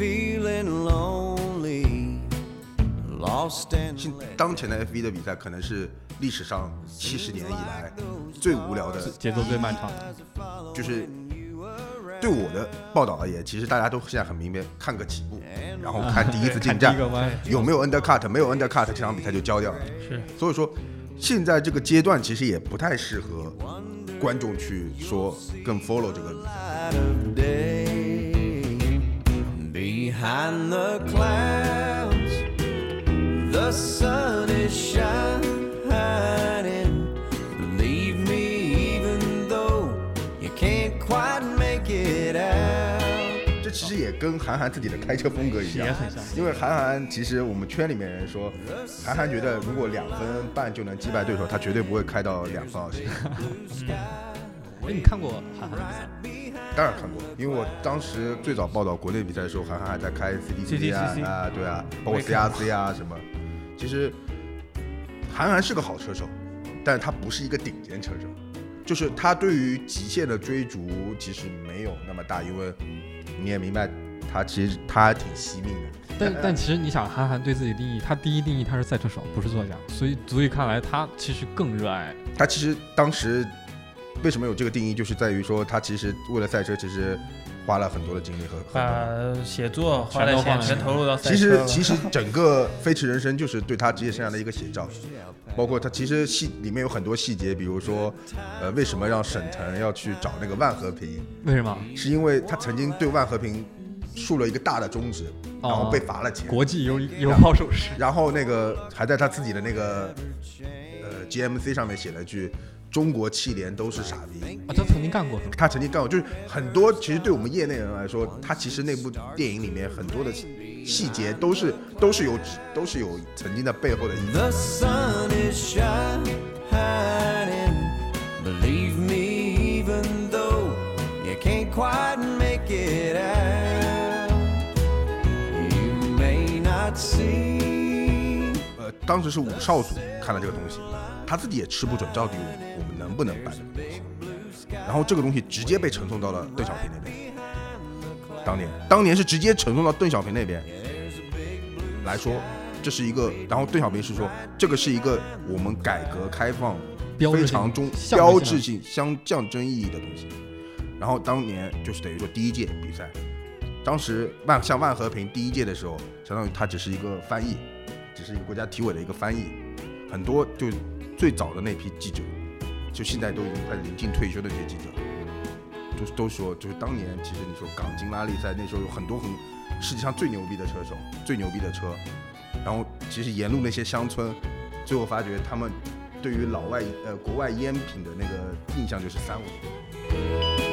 feeling lonely, lost and 现当前的 F 1的比赛可能是历史上七十年以来最无聊的，节奏最漫长的。就是对我的报道而言，其实大家都现在很明白，看个起步，然后看第一次进站 有没有 undercut，没有 undercut 这场比赛就交掉了。是，所以说现在这个阶段其实也不太适合观众去说更 follow 这个 Behind the clouds, the sun is shining. Believe me, even though you can't quite make it out. 这其实也跟韩寒自己的开车风格一样，也很像因为韩寒其实我们圈里面人说，韩寒觉得如果两分半就能击败对手，他绝对不会开到两分二十。哎，你看过韩寒的比赛？当然看过，因为我当时最早报道国内比赛的时候，韩寒还在开 CDCC 啊 CDCC 啊，对啊，包括 CRC 啊什么。其实韩寒是个好车手，但是他不是一个顶尖车手，就是他对于极限的追逐其实没有那么大，因为你也明白，他其实他还挺惜命的。但但其实你想，韩寒对自己定义，他第一定义他是赛车手，不是作家，所以足以看来他其实更热爱。他其实当时为什么有这个定义，就是在于说他其实为了赛车，其实花了很多的精力和很多的把写作花的全都放在钱全投入到赛其车。其实其实整个《飞驰人生》就是对他职业生涯的一个写照，包括他其实细里面有很多细节，比如说，呃，为什么让沈腾要去找那个万和平，为什么？是因为他曾经对万和平竖了一个大的中指，然后被罚了钱，国际友友好手势。然后那个还在他自己的那个呃 GMC 上面写了句“中国汽联都是傻逼”。啊，他曾经干过？他曾经干过，就是很多其实对我们业内人来说，他其实那部电影里面很多的细节都是都是有都是有曾经的背后的当时是武少组看了这个东西，他自己也吃不准到底我们能不能办这个东西。然后这个东西直接被呈送到了邓小平那边。当年，当年是直接呈送到邓小平那边来说，这是一个。然后邓小平是说，这个是一个我们改革开放非常中标志性、相象征意义的东西。然后当年就是等于说第一届比赛，当时万像万和平第一届的时候，相当于他只是一个翻译，只是一个国家体委的一个翻译，很多就最早的那批记者，就现在都已经快临近退休的这些记者，都都说，就是当年其实你说港金拉力赛那时候有很多很世界上最牛逼的车手，最牛逼的车，然后其实沿路那些乡村，最后发觉他们对于老外呃国外烟品的那个印象就是三五。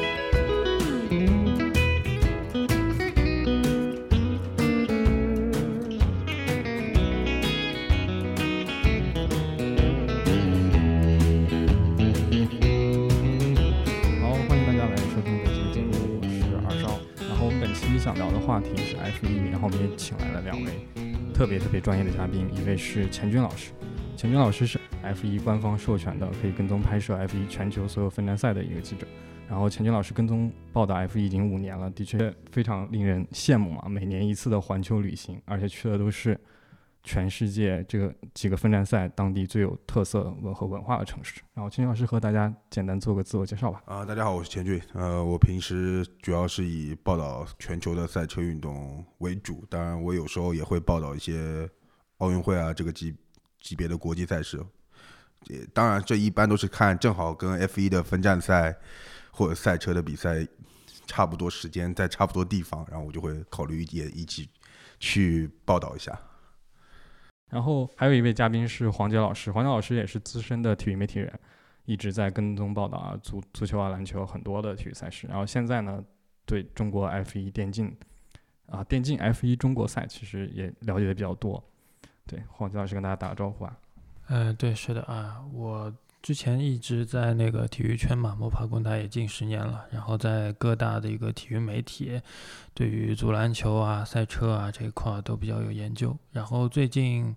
聊的话题是 F 一然后我们也请来了两位特别特别专业的嘉宾，一位是钱军老师，钱军老师是 F 一官方授权的，可以跟踪拍摄 F 一全球所有分站赛的一个记者。然后钱军老师跟踪报道 F 一已经五年了，的确非常令人羡慕嘛，每年一次的环球旅行，而且去的都是全世界这个几个分站赛当地最有特色文和文化的城市。然后钱军老师和大家简单做个自我介绍吧。啊、大家好，我是钱俊。呃，我平时主要是以报道全球的赛车运动为主，当然我有时候也会报道一些奥运会啊这个级级别的国际赛事。也当然，这一般都是看正好跟 F 1的分站赛或者赛车的比赛差不多时间，在差不多地方，然后我就会考虑也一起去报道一下。然后还有一位嘉宾是黄杰老师，黄杰老师也是资深的体育媒体人，一直在跟踪报道啊足足球啊篮球很多的体育赛事。然后现在呢，对中国 F 1电竞啊电竞 F 1中国赛其实也了解的比较多。对，黄杰老师跟大家打个招呼啊。嗯，对，是的啊，我之前一直在那个体育圈嘛，摸爬滚打也近十年了，然后在各大的一个体育媒体，对于足篮球啊、赛车啊这一块儿都比较有研究。然后最近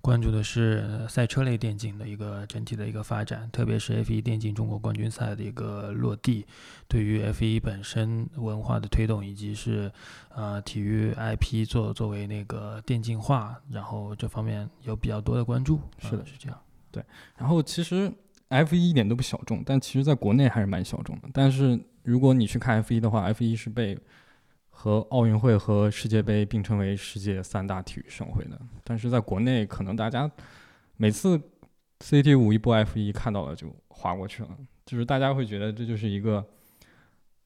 关注的是赛车类电竞的一个整体的一个发展，特别是 F1 电竞中国冠军赛的一个落地，对于 F1 本身文化的推动，以及是呃体育 IP 作作为那个电竞化，然后这方面有比较多的关注。是的嗯是这样。对然后其实 F 一一点都不小众，但其实在国内还是蛮小众的。但是如果你去看 F 一的话，F 一是被和奥运会和世界杯并称为世界三大体育盛会的。但是在国内，可能大家每次 CT 五一播 F 一看到了就划过去了，就是大家会觉得这就是一个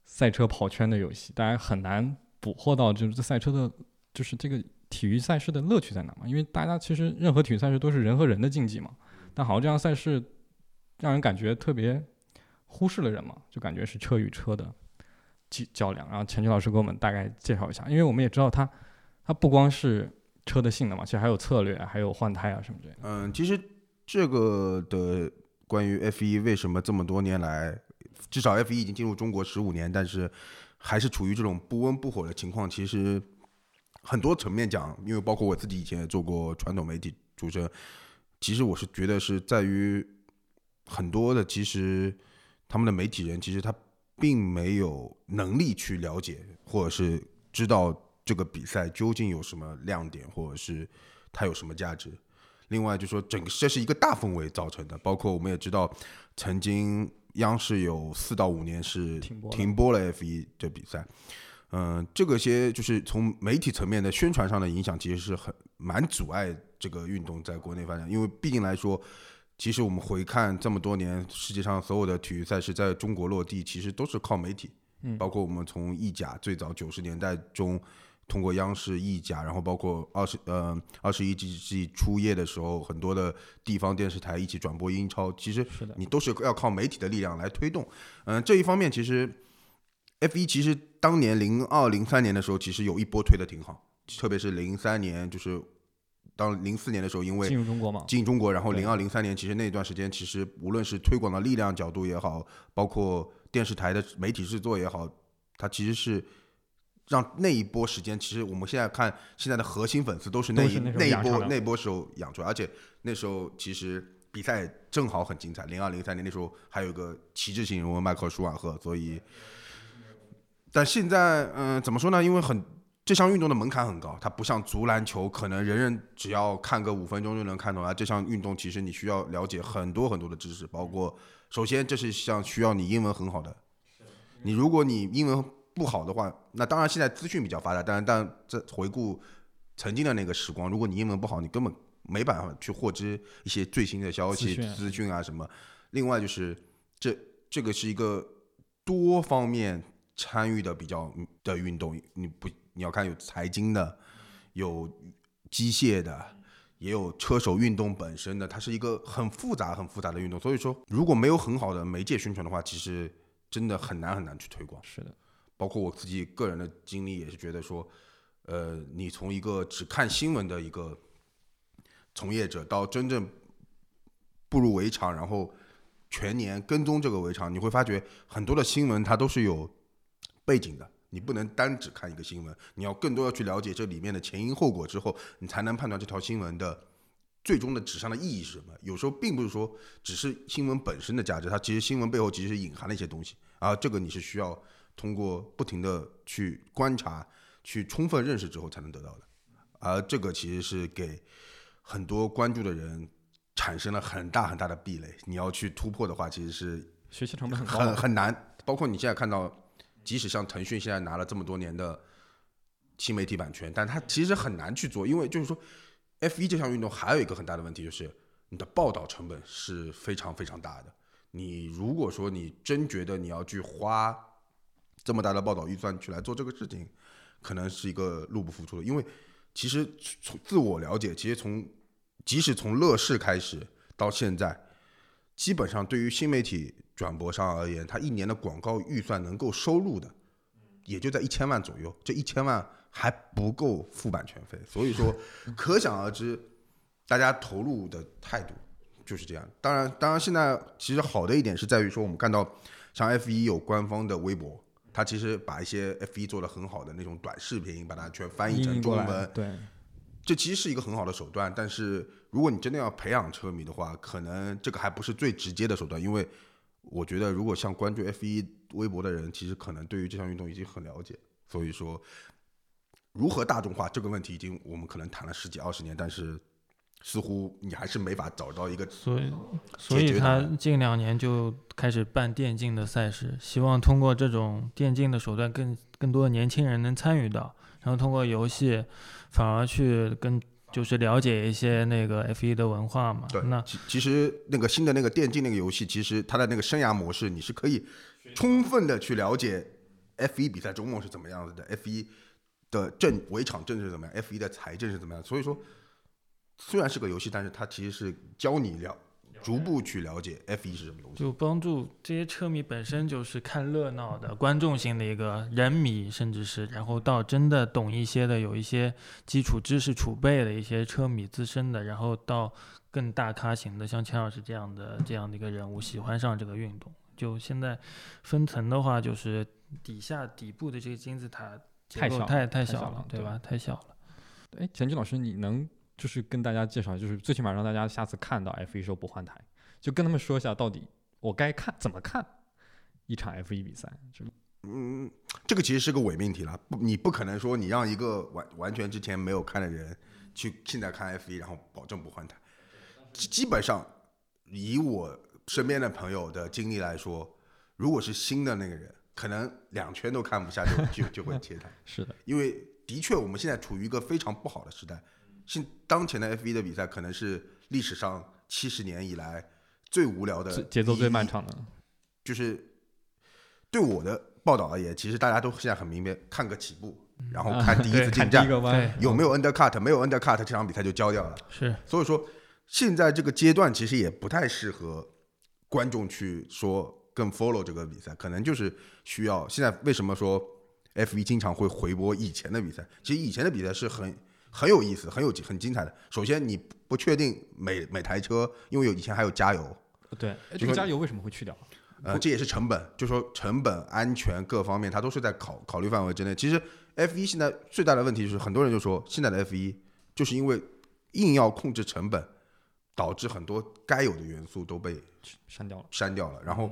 赛车跑圈的游戏，大家很难捕获到就是这赛车的，就是这个体育赛事的乐趣在哪嘛？因为大家其实任何体育赛事都是人和人的竞技嘛。但好像这样赛事让人感觉特别忽视了人嘛，就感觉是车与车的较较量。然后陈军老师给我们大概介绍一下，因为我们也知道它它不光是车的性能嘛，其实还有策略，还有换胎啊什么之类的。嗯，其实这个的关于 F 一为什么这么多年来，至少 F 一已经进入中国十五年，但是还是处于这种不温不火的情况，其实很多层面讲，因为包括我自己以前也做过传统媒体出身，其实我是觉得是在于很多的其实他们的媒体人其实他并没有能力去了解或者是知道这个比赛究竟有什么亮点，或者是它有什么价值。另外就说整个这是一个大氛围造成的，包括我们也知道，曾经央视有四到五年是停播了 F 一这比赛。嗯，这个些就是从媒体层面的宣传上的影响，其实是很蛮阻碍这个运动在国内发展。因为毕竟来说，其实我们回看这么多年，世界上所有的体育赛事在中国落地，其实都是靠媒体。嗯包括我们从意甲最早九十年代中，通过央视、意甲，然后包括二十呃二十一世纪初叶的时候，很多的地方电视台一起转播英超，其实是的，你都是要靠媒体的力量来推动。嗯、这一方面其实 F 一其实当年零二零三年的时候，其实有一波推的挺好，特别是零三年，就是当零四年的时候，因为进入中国嘛，进中国，然后对零二零三年，其实那段时间，其实无论是推广的力量角度也好，包括电视台的媒体制作也好，它其实是让那一波时间，其实我们现在看现在的核心粉丝都是那一那一波那波时候养出来，而且那时候其实比赛正好很精彩。零二零三年那时候还有个旗帜性人物迈克尔舒瓦赫，所以，但现在嗯、怎么说呢？因为很这项运动的门槛很高，它不像足篮球，可能人人只要看个五分钟就能看懂啊。这项运动其实你需要了解很多很多的知识，包括首先这是项需要你英文很好的。你如果你英文不好的话，那当然现在资讯比较发达，但但这回顾曾经的那个时光，如果你英文不好，你根本没办法去获知一些最新的消息、资讯资讯啊什么。另外就是这这个是一个多方面参与的比较的运动，你不你要看有财经的，有机械的。也有车手运动本身的，它是一个很复杂、很复杂的运动。所以说，如果没有很好的媒介宣传的话，其实真的很难很难去推广。是的，包括我自己个人的经历，也是觉得说，呃，你从一个只看新闻的一个从业者，到真正步入围场，然后全年跟踪这个围场，你会发觉很多的新闻它都是有背景的。你不能单只看一个新闻，你要更多要去了解这里面的前因后果之后，你才能判断这条新闻的最终的纸上的意义是什么。有时候并不是说只是新闻本身的价值，它其实新闻背后其实是隐含了一些东西啊，这个你是需要通过不停的去观察、去充分认识之后才能得到的。而这个其实是给很多关注的人产生了很大很大的壁垒。你要去突破的话，其实是学习成本很高很。很难。包括你现在看到，即使像腾讯现在拿了这么多年的新媒体版权，但它其实很难去做，因为就是说，F 一这项运动还有一个很大的问题，就是你的报道成本是非常非常大的。你如果说你真觉得你要去花这么大的报道预算去来做这个事情，可能是一个入不敷出的。因为其实从自我了解，其实从即使从乐视开始到现在，基本上对于新媒体转播商而言，它一年的广告预算能够收入的，也就在一千万左右。这一千万还不够付版权费，所以说 可想而知，大家投入的态度就是这样。当然，当然现在其实好的一点是在于说，我们看到像 F 一有官方的微博，它其实把一些 F 一做的很好的那种短视频，把它全翻译成中文，对，这其实是一个很好的手段，但是如果你真的要培养车迷的话，可能这个还不是最直接的手段，因为我觉得如果像关注 F 1微博的人，其实可能对于这项运动已经很了解，所以说如何大众化这个问题，已经我们可能谈了十几二十年，但是似乎你还是没法找到一个所以，所以他近两年就开始办电竞的赛事，希望通过这种电竞的手段更，更多的年轻人能参与到，然后通过游戏，反而去跟就是了解一些那个 F 一的文化嘛。对，那其其实那个新的那个电竞那个游戏，其实它的那个生涯模式，你是可以充分的去了解 F 一比赛周末是怎么样子的，F 一的政围场政治是怎么样，F 一的财政是怎么样。所以说，虽然是个游戏，但是它其实是教你了逐步去了解 F 1是什么东西。就帮助这些车迷本身就是看热闹的观众型的一个人迷，甚至是然后到真的懂一些的，有一些基础知识储备的一些车迷资深的，然后到更大咖型的，像钱老师这样的这样的一个人物喜欢上这个运动。就现在分层的话，就是底下底部的这个金字塔太小太了太小了，对对吧？太小了。哎，钱军老师，你能就是跟大家介绍，就是最起码让大家下次看到 F 1时候不换台，就跟他们说一下，到底我该看怎么看一场 F 1比赛？就嗯，这个其实是个伪命题了，不，你不可能说你让一个完完全之前没有看的人去现在看 F 1然后保证不换台。基基本上，以我身边的朋友的经历来说，如果是新的那个人，可能两圈都看不下就就就会切台，是的，因为的确我们现在处于一个非常不好的时代。现当前的 F 1的比赛可能是历史上七十年以来最无聊的节节奏最漫长的，就是对我的报道而言，其实大家都现在很明白，看个起步，然后看第一次进站有没有 undercut，没有 undercut，这场比赛就交掉了。是所以说，现在这个阶段其实也不太适合观众去说更 follow 这个比赛，可能就是需要现在为什么说 F 1经常会回播以前的比赛？其实以前的比赛是很很有意思、很有很精彩的。首先，你不确定每每台车，因为有以前还有加油，对，哎这个加油为什么会去掉？呃，这也是成本，就说成本、安全各方面，它都是在考考虑范围之内。其实 F 一现在最大的问题就是，很多人就说现在的 F 一就是因为硬要控制成本，导致很多该有的元素都被删掉了。删掉了。然后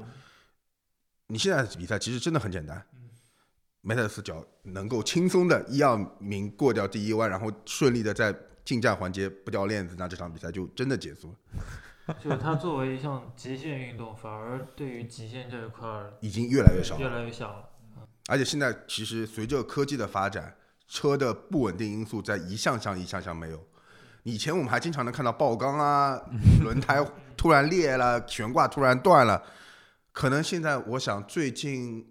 你现在的比赛其实真的很简单，梅赛德斯只要能够轻松的一二名过掉第一弯，然后顺利的在进站环节不掉链子，那这场比赛就真的结束了。就是它作为一项极限运动，反而对于极限这一块儿已经越来越少了越来越小了。而且现在其实随着科技的发展，车的不稳定因素在一项项一项项没有。以前我们还经常能看到爆缸啊，轮胎突然裂了，悬挂突然断了。可能现在我想最近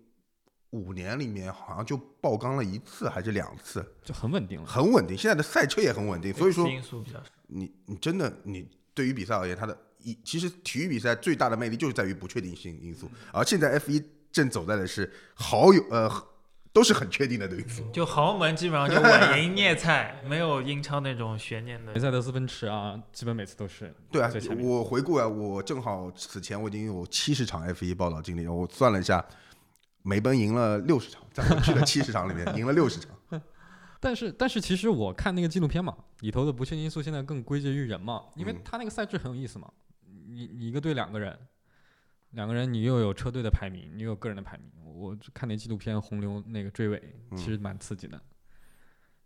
五年里面好像就爆缸了一次还是两次，就很稳定了。很稳定。现在的赛车也很稳定，所以说因素比较少。你你真的你对于比赛而言，它的一其实体育比赛最大的魅力就是在于不确定性因素，而现在 F 一正走在的是好友呃都是很确定的因素。就豪门基本上就稳赢 孽菜，没有英超那种悬念的梅。赛德斯奔驰啊，基本每次都是对啊。我回顾啊，我正好此前我已经有七十场 F 一报道经历，我算了一下，梅奔赢了六十场，在过去的 七十场里面赢了六十场。但是但是其实我看那个纪录片嘛，里头的不确定因素现在更归结于人嘛，因为嗯他那个赛制很有意思嘛。你你一个队两个人，两个人你又有车队的排名，你又有个人的排名。我看那纪录片《红牛》那个追尾，其实蛮刺激的。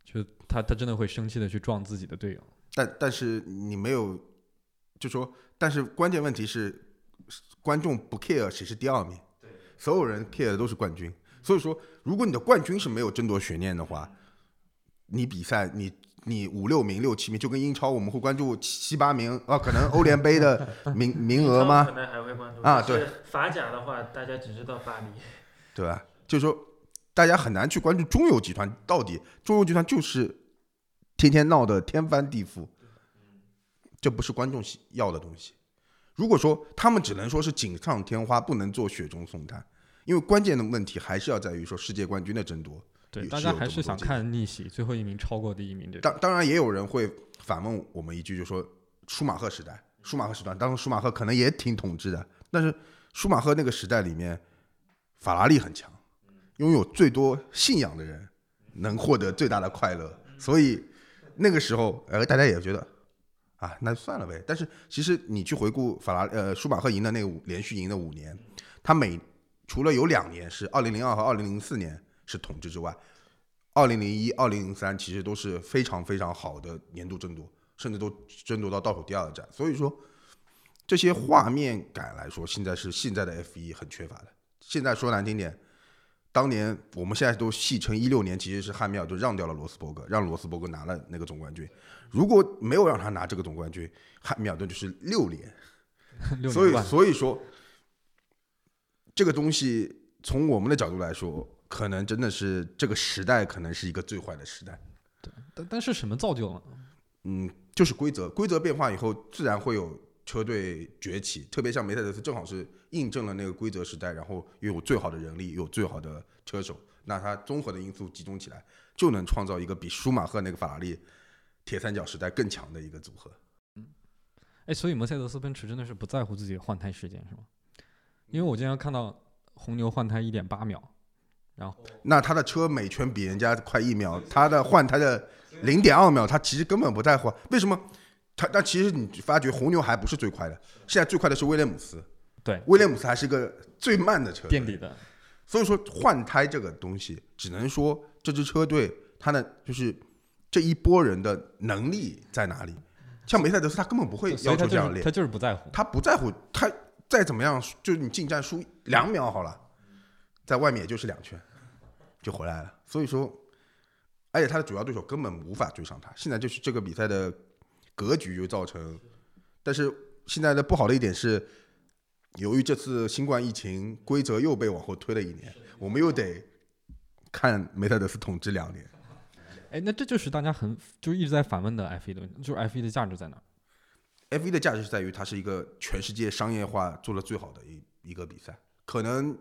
就他他真的会生气的去撞自己的队友。但但是你没有，就说，但是关键问题是，观众不 care 谁是第二名，所有人 care 的都是冠军。所以说，如果你的冠军是没有争夺悬念的话，你比赛你你五六名、六七名，就跟英超我们会关注七七八名啊，可能欧联杯的名名额可吗？能还会关注啊对法甲的话，大家只知道巴黎。对吧？就是说，大家很难去关注中游集团到底，中游集团就是天天闹得天翻地覆，这不是观众喜要的东西。如果说他们只能说是锦上添花，不能做雪中送炭，因为关键的问题还是要在于说世界冠军的争夺。对，大家还是想看逆袭，最后一名超过第一名这。当当然也有人会反问我们一句，就说舒马赫时代舒马赫时代，当时舒马赫可能也挺统治的，但是舒马赫那个时代里面，法拉利很强，拥有最多信仰的人能获得最大的快乐，所以那个时候，呃，大家也觉得啊，那就算了呗。但是其实你去回顾法拉呃舒马赫赢的那个五连续赢的五年，他每除了有两年是二零零二和二零零四年是统治之外，二零零一、二零零三其实都是非常非常好的年度争夺，甚至都争夺到倒数第二的战。所以说，这些画面感来说，现在是现在的 F 一很缺乏的。现在说难听点，当年我们现在都戏称一六年其实是汉密尔顿让掉了罗斯伯格，让罗斯伯格拿了那个总冠军。如果没有让他拿这个总冠军，汉密尔顿就是六连。所以所以说，这个东西从我们的角度来说，可能真的是这个时代可能是一个最坏的时代。对但但是什么造就了？嗯，就是规则，规则变化以后，自然会有车队崛起。特别像梅赛德斯，正好是印证了那个规则时代，然后又有最好的人力，又有最好的车手，那它综合的因素集中起来，就能创造一个比舒马赫那个法拉利铁三角时代更强的一个组合。嗯哎，所以梅赛德斯奔驰真的是不在乎自己的换胎时间是吗？因为我经常看到红牛换胎一点八秒，然后那他的车每圈比人家快一秒，他的换胎的零点二秒，他其实根本不在乎。为什么？他但其实你发觉红牛还不是最快的，现在最快的是威廉姆斯。对威廉姆斯还是个最慢的车垫底的，所以说换胎这个东西，只能说这支车队它的就是这一波人的能力在哪里。像梅赛德斯，他根本不会要求这样练就是他，就是不在乎。他不在乎，他再怎么样，就是你进站输两秒好了，在外面也就是两圈就回来了。所以说，而且他的主要对手根本无法追上他。现在就是这个比赛的格局就造成，但是现在的不好的一点是，由于这次新冠疫情，规则又被往后推了一年，我们又得看梅赛德斯统治两年。哎，那这就是大家很就是一直在反问的 F 一的问题，就是 F 一的价值在哪儿？F 一的价值是在于它是一个全世界商业化做的最好的一一个比赛，可能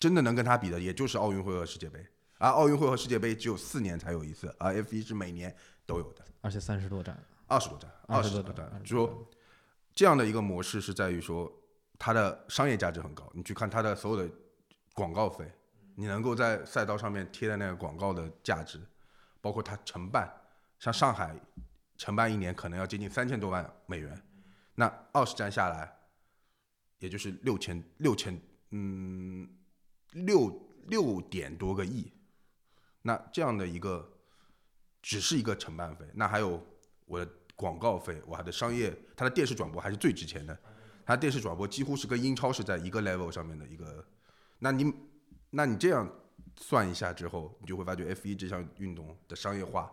真的能跟它比的，也就是奥运会和世界杯。而奥运会和世界杯只有四年才有一次，而 F 一是每年都有的，而且三十多站，二十多站，二20十多站多站。就说这样的一个模式是在于说它的商业价值很高，你去看它的所有的广告费，你能够在赛道上面贴的那个广告的价值，包括它承办，像上海承办一年可能要接近三千多万美元，那二十站下来，也就是六千六千嗯六六点多个亿，那这样的一个只是一个承办费，那还有我的广告费，我的商业，它的电视转播还是最值钱的，它电视转播几乎是跟英超是在一个 level 上面的一个，那你那你这样算一下之后，你就会发觉 F 一这项运动的商业化，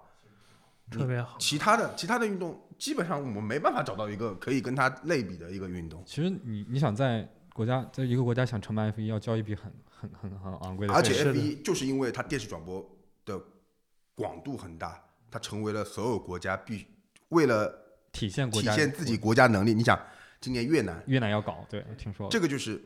特别好。其他的其他的运动基本上我们没办法找到一个可以跟它类比的一个运动，其实你你想在国家在一个国家想承办 F 一要交一笔很很很很昂贵的费用，而且 F 的1就是因为它电视转播的广度很大，它成为了所有国家必为了体现国家体现自己国家能力。你想，今年越南越南要搞，对，我听说这个就是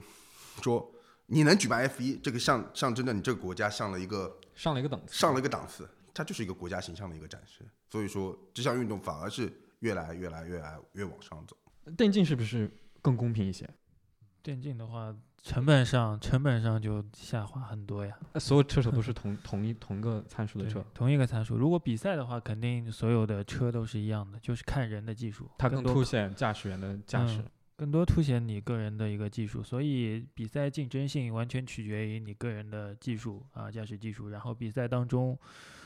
说，你能举办 F 一这个象象征着你这个国家上了一个上了一个档次，上了一个档次，它就是一个国家形象的一个展示。所以说，这项运动反而是越来越来越来越往上走。电竞是不是更公平一些？电竞的话，成本上成本上就下滑很多呀。那所有车手都是同同一同个参数的车，，同一个参数。如果比赛的话，肯定所有的车都是一样的，就是看人的技术，它更凸显驾驶员的驾驶。嗯更多凸显你个人的一个技术，所以比赛竞争性完全取决于你个人的技术啊，驾驶技术。然后比赛当中，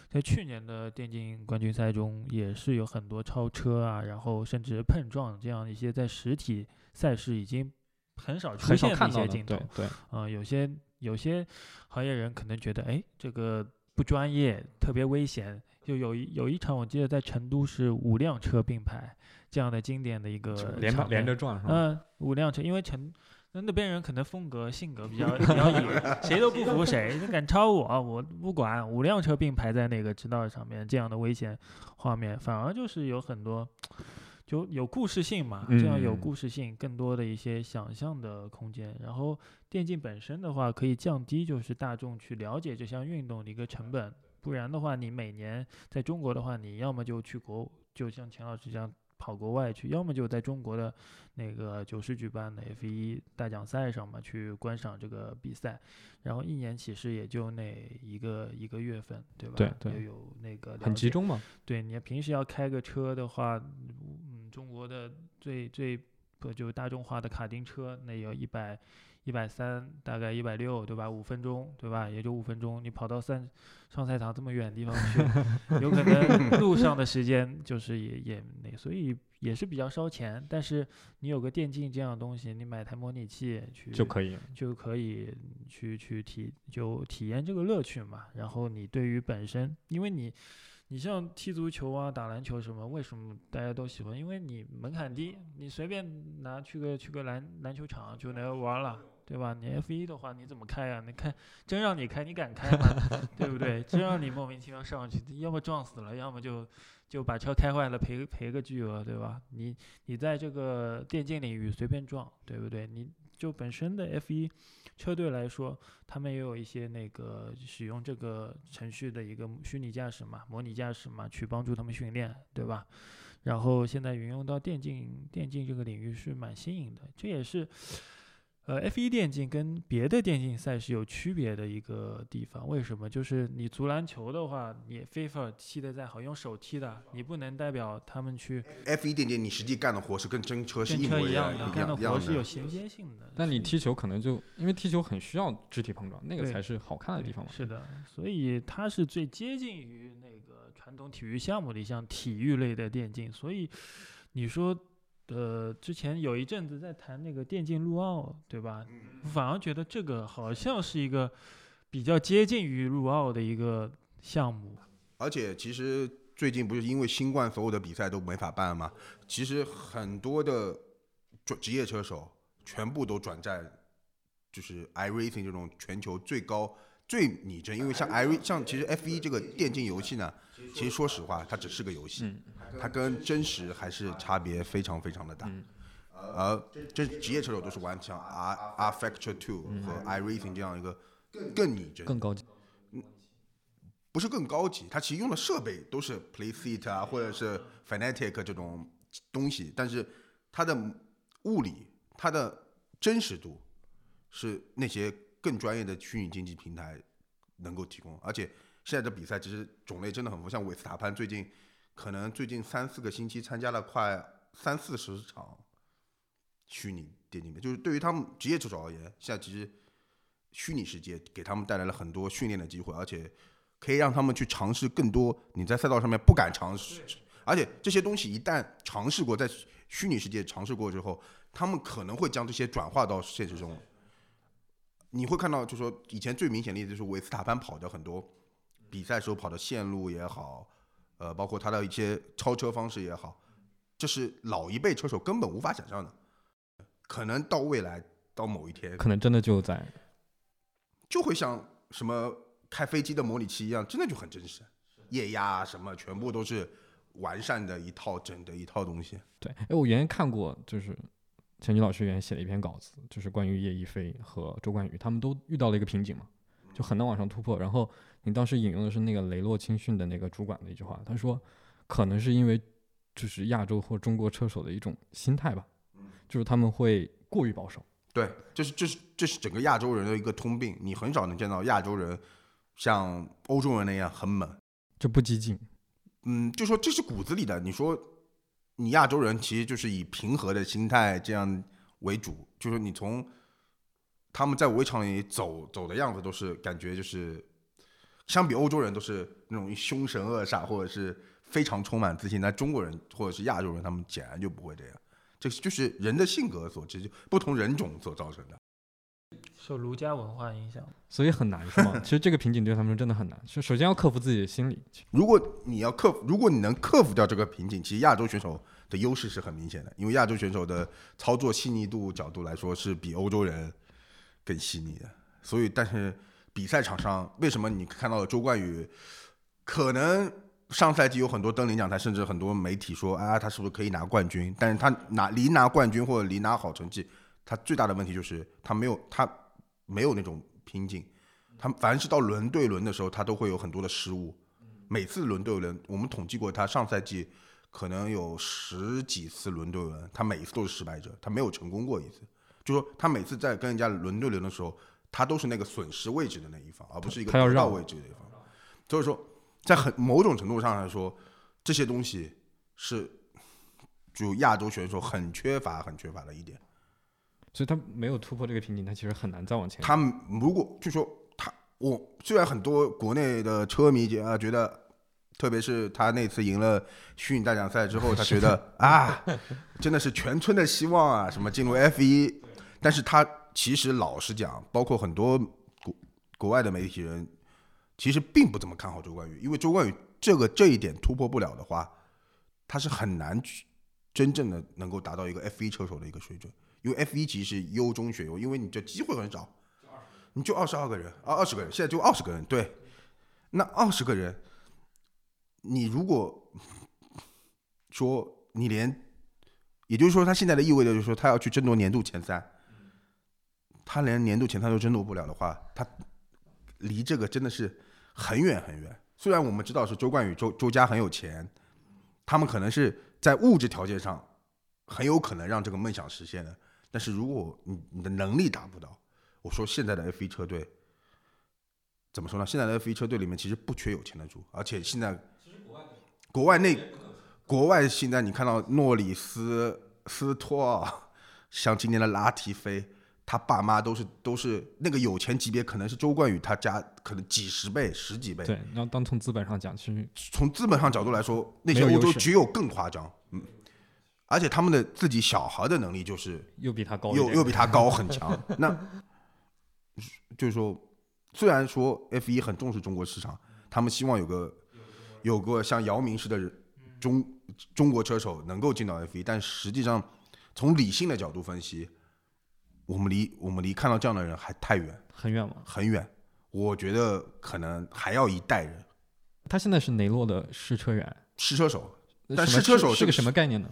在去年的电竞冠军赛中，也是有很多超车啊，然后甚至碰撞这样一些在实体赛事已经很少出现的一些镜头对。对，啊、有些有些行业人可能觉得，哎，这个不专业，特别危险。就有一有一场，我记得在成都是五辆车并排这样的经典的一个连连着撞是吧？嗯，五辆车，因为成那那边人可能风格性格比较比较野，谁都不服谁，你敢超我，我不管。五辆车并排在那个直道上面，这样的危险画面，反而就是有很多就有故事性嘛，这样有嗯故事性，更多的一些想象的空间。然后电竞本身的话，可以降低就是大众去了解这项运动的一个成本，不然的话，你每年在中国的话，你要么就去国，就像钱老师这样跑国外去，要么就在中国的那个九市举办的 F 一大奖赛上嘛去观赏这个比赛，然后一年其实也就那一个一个月份，对吧？对对也有那个很集中嘛。对你平时要开个车的话，嗯，中国的最最不就大众化的卡丁车，那有一百一百三，大概一百六，对吧？五分钟，对吧？也就五分钟，你跑到三上赛场这么远的地方去，有可能 路上的时间就是也也那，所以也是比较烧钱。但是你有个电竞这样的东西，你买台模拟器去就可以。就可以去去体就体验这个乐趣嘛。然后你对于本身，因为你你像踢足球啊、打篮球什么，为什么大家都喜欢？因为你门槛低，你随便拿去个去个篮篮球场就能玩了。对吧？你 F 一的话，你怎么开呀？你开，真让你开，你敢开吗？对不对？真让你莫名其妙上去，要么撞死了，要么就就把车开坏了，赔赔个巨额，对吧？你你在这个电竞领域随便撞，对不对？你就本身的 F 一车队来说，他们也有一些那个使用这个程序的一个虚拟驾驶嘛、模拟驾驶嘛，去帮助他们训练，对吧？然后现在运用到电竞电竞这个领域是蛮新颖的，这也是。呃，F1 电竞跟别的电竞赛事有区别的一个地方，为什么？就是你足篮球的话，你 FIFA 踢的再好，用手踢的，你不能代表他们去 F 一电竞你实际干的活是跟真车是跟一模一样的，干的活是有衔接性的。但你踢球可能就因为踢球很需要肢体碰撞，那个才是好看的地方嘛。是的，所以它是最接近于那个传统体育项目的一项体育类的电竞。所以你说，呃，之前有一阵子在谈那个电竞陆奥，对吧？反而觉得这个好像是一个比较接近于陆奥的一个项目。而且其实最近不是因为新冠所有的比赛都没法办吗？其实很多的转职业车手全部都转战就是 iRacing 这种全球最高最拟真，因为像 i 像其实 F 一这个电竞游戏呢，其实说实话它只是个游戏，嗯它跟真实还是差别非常非常的大。嗯而这职业车手都是玩像 R R Factor Two 和 iRacing 这样一个更拟真、更高级。嗯不是更高级，它其实用的设备都是 Playseat 啊，或者是 Fanatic 这种东西，但是它的物理、它的真实度是那些更专业的虚拟竞技平台能够提供。而且现在的比赛其实种类真的很丰富，像韦斯塔潘最近可能最近三四个星期参加了快三四十场虚拟电竞比赛，就是对于他们职业选手而言，现在其实虚拟世界给他们带来了很多训练的机会，而且可以让他们去尝试更多你在赛道上面不敢尝试，而且这些东西一旦尝试过，在虚拟世界尝试过之后，他们可能会将这些转化到现实中。你会看到，就说以前最明显的例子就是维斯塔潘跑的很多比赛时候跑的线路也好，呃，包括他的一些超车方式也好，这是老一辈车手根本无法想象的。可能到未来到某一天，可能真的就在就会像什么开飞机的模拟器一样，真的就很真实，液压啊什么全部都是完善的一套整的一套东西。对。哎，我原先看过，就是钱军老师原先写了一篇稿子，就是关于叶一飞和周冠宇他们都遇到了一个瓶颈嘛，就很难往上突破。然后你当时引用的是那个雷诺青训的那个主管的一句话，他说，可能是因为就是亚洲或中国车手的一种心态吧，就是他们会过于保守。对，这是这是这是整个亚洲人的一个通病，你很少能见到亚洲人像欧洲人那样很猛。就不激进，嗯，就说这是骨子里的。你说你亚洲人其实就是以平和的心态这样为主，就是你从他们在围场里走走的样子，都是感觉就是相比欧洲人都是那种凶神恶煞，或者是非常充满自信。但中国人或者是亚洲人，他们显然就不会这样。这就是人的性格所致，就不同人种所造成的。受儒家文化影响，所以很难是吗？其实这个瓶颈对他们说真的很难，就首先要克服自己的心理。如果你要克服，如果你能克服掉这个瓶颈，其实亚洲选手的优势是很明显的，因为亚洲选手的操作细腻度角度来说是比欧洲人更细腻的。所以，但是比赛场上为什么你看到了周冠宇，可能上赛季有很多登领奖台，甚至很多媒体说啊，他是不是可以拿冠军？但是他拿离拿冠军或者离拿好成绩，他最大的问题就是他没有他没有那种拼劲。他凡是到轮对轮的时候，他都会有很多的失误。每次轮对轮，我们统计过，他上赛季可能有十几次轮对轮，他每一次都是失败者，他没有成功过一次。就说他每次在跟人家轮对轮的时候，他都是那个损失位置的那一方，而不是一个得到位置的一方。所以说，在很某种程度上来说，这些东西是就亚洲选手很缺乏、很缺乏的一点。所以他没有突破这个瓶颈，他其实很难再往前。他们如果就说他，我虽然很多国内的车迷啊觉得，特别是他那次赢了虚拟大奖赛之后，他觉得 啊，真的是全村的希望啊，什么进入 F 一，但是他其实老实讲，包括很多国国外的媒体人，其实并不怎么看好周冠宇，因为周冠宇这个这一点突破不了的话，他是很难去真正的能够达到一个 F 一车手的一个水准。因为 F 一其实是优中选优，因为你这机会很少，你就二十二个人啊，二十个人，现在就二十个人，对，那二十个人，你如果说你连，也就是说，他现在的意味着就是说，他要去争夺年度前三，他连年度前三都争夺不了的话，他离这个真的是很远很远。虽然我们知道是周冠宇、周周家很有钱，他们可能是在物质条件上很有可能让这个梦想实现的，但是如果你你的能力达不到，我说现在的 F 一车队怎么说呢？现在的 F 一车队里面其实不缺有钱的主，而且现在国外那国外现在你看到诺里斯、斯托尔，像今年的拉提菲，他爸妈都是都是那个有钱级别，可能是周冠宇他家可能几十倍、十几倍。对，然后当从资本上讲，其实从资本上角度来说，那些欧洲只有更夸张，嗯，而且他们的自己小孩的能力就是又比他高，又又比他高很强。那就是说，虽然说 F 一很重视中国市场，他们希望有个有个像姚明似的中中国车手能够进到 F 一，但实际上从理性的角度分析，我们离我们离看到这样的人还太远很远吗。很远。我觉得可能还要一代人他现在是雷诺的试车员，试车手，但试车手是个这个什么概念呢？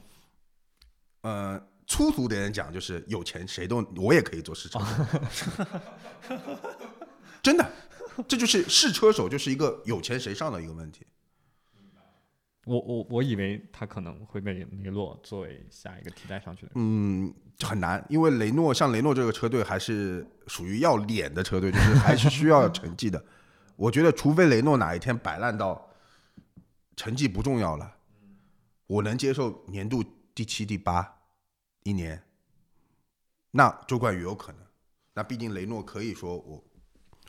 呃，粗俗点讲就是有钱谁都我也可以做试车手，真的，这就是试车手就是一个有钱谁上的一个问题。我我我以为他可能会被雷诺作为下一个替代上去的。嗯，很难，因为雷诺像雷诺这个车队还是属于要脸的车队，就是还是需要成绩的。我觉得，除非雷诺哪一天摆烂到成绩不重要了，我能接受年度第七、第八一年，那周冠宇有可能。那毕竟雷诺可以说我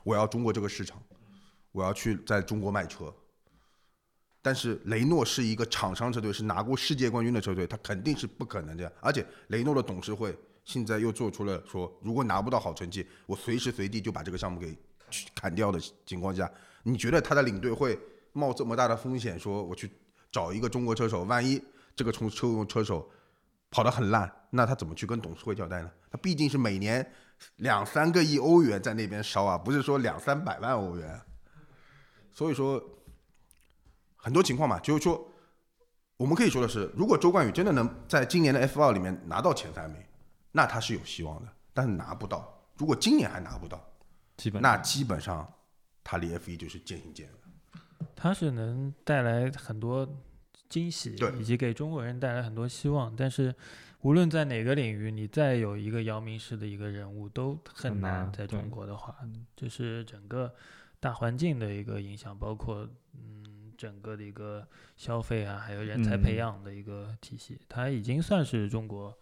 我要中国这个市场，我要去在中国卖车。但是雷诺是一个厂商车队，是拿过世界冠军的车队，他肯定是不可能这样。而且雷诺的董事会现在又做出了说，如果拿不到好成绩，我随时随地就把这个项目给砍掉的情况下，你觉得他的领队会冒这么大的风险，说我去找一个中国车手，万一这个从车车手跑得很烂，那他怎么去跟董事会交代呢？他毕竟是每年两三个亿欧元在那边烧啊，不是说两三百万欧元。所以说，很多情况嘛，就是说，我们可以说的是，如果周冠宇真的能在今年的 F 二里面拿到前三名，那他是有希望的。但是拿不到，如果今年还拿不到，基本那基本上他离 F 一就是渐行渐远。他是能带来很多惊喜对，以及给中国人带来很多希望。但是，无论在哪个领域，你再有一个姚明式的一个人物，都很很难难。在中国的话，这是整个大环境的一个影响，包括嗯整个的一个消费啊，还有人才培嗯养的一个体系。他已经算是中国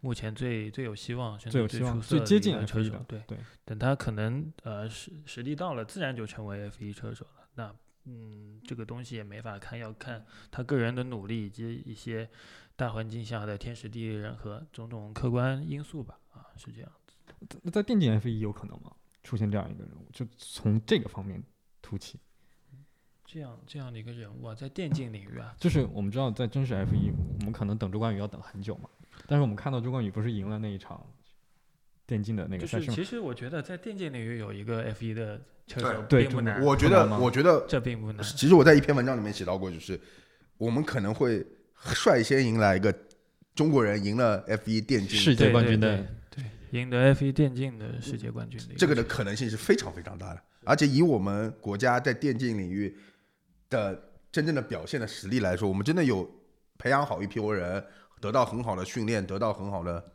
目前最最有希望，甚最有至希望最接近的车手的。对，对，等他可能呃实实力到了，自然就成为 F 1车手了。那嗯，这个东西也没法看，要看他个人的努力以及一些大环境下的天时地利人和种种客观因素吧。啊，是这样。那在电竞 F 一有可能吗？出现这样一个人物，就从这个方面突起。这样这样的一个人物啊，在电竞领域啊，就是我们知道，在真实 F 一，我们可能等周冠宇要等很久嘛。但是我们看到周冠宇不是赢了那一场电竞的那就是个赛事吗？其实我觉得在电竞领域有一个 F 一的车手并不难，我觉得，我觉得这并不难。其实我在一篇文章里面写到过，就是我们可能会率先迎来一个中国人赢了 F 一电竞世界冠军的对对，赢得 F 一电竞的世界冠军的这个的可能性是非常非常大的。而且以我们国家在电竞领域的真正的表现的实力来说，我们真的有培养好一批人，得到很好的训练，得到很好的，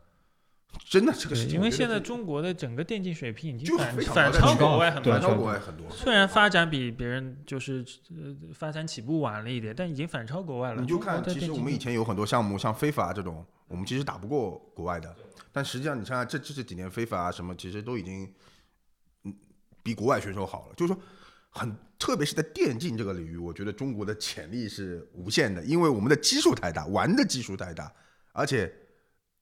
真的这个对，事情，因为现在中国的整个电竞水平已经反反超国外很多了。反超国外很多。虽然发展比别人就是呃发展起步晚了一点，但已经反超国外了。你就看，其实我们以前有很多项目，像非法这种，我们其实打不过国外的。但实际上，你看看这这这几年非法啊什么，其实都已经，嗯，比国外选手好了。就是说，很特别是在电竞这个领域，我觉得中国的潜力是无限的，因为我们的基数太大，玩的基数太大，而且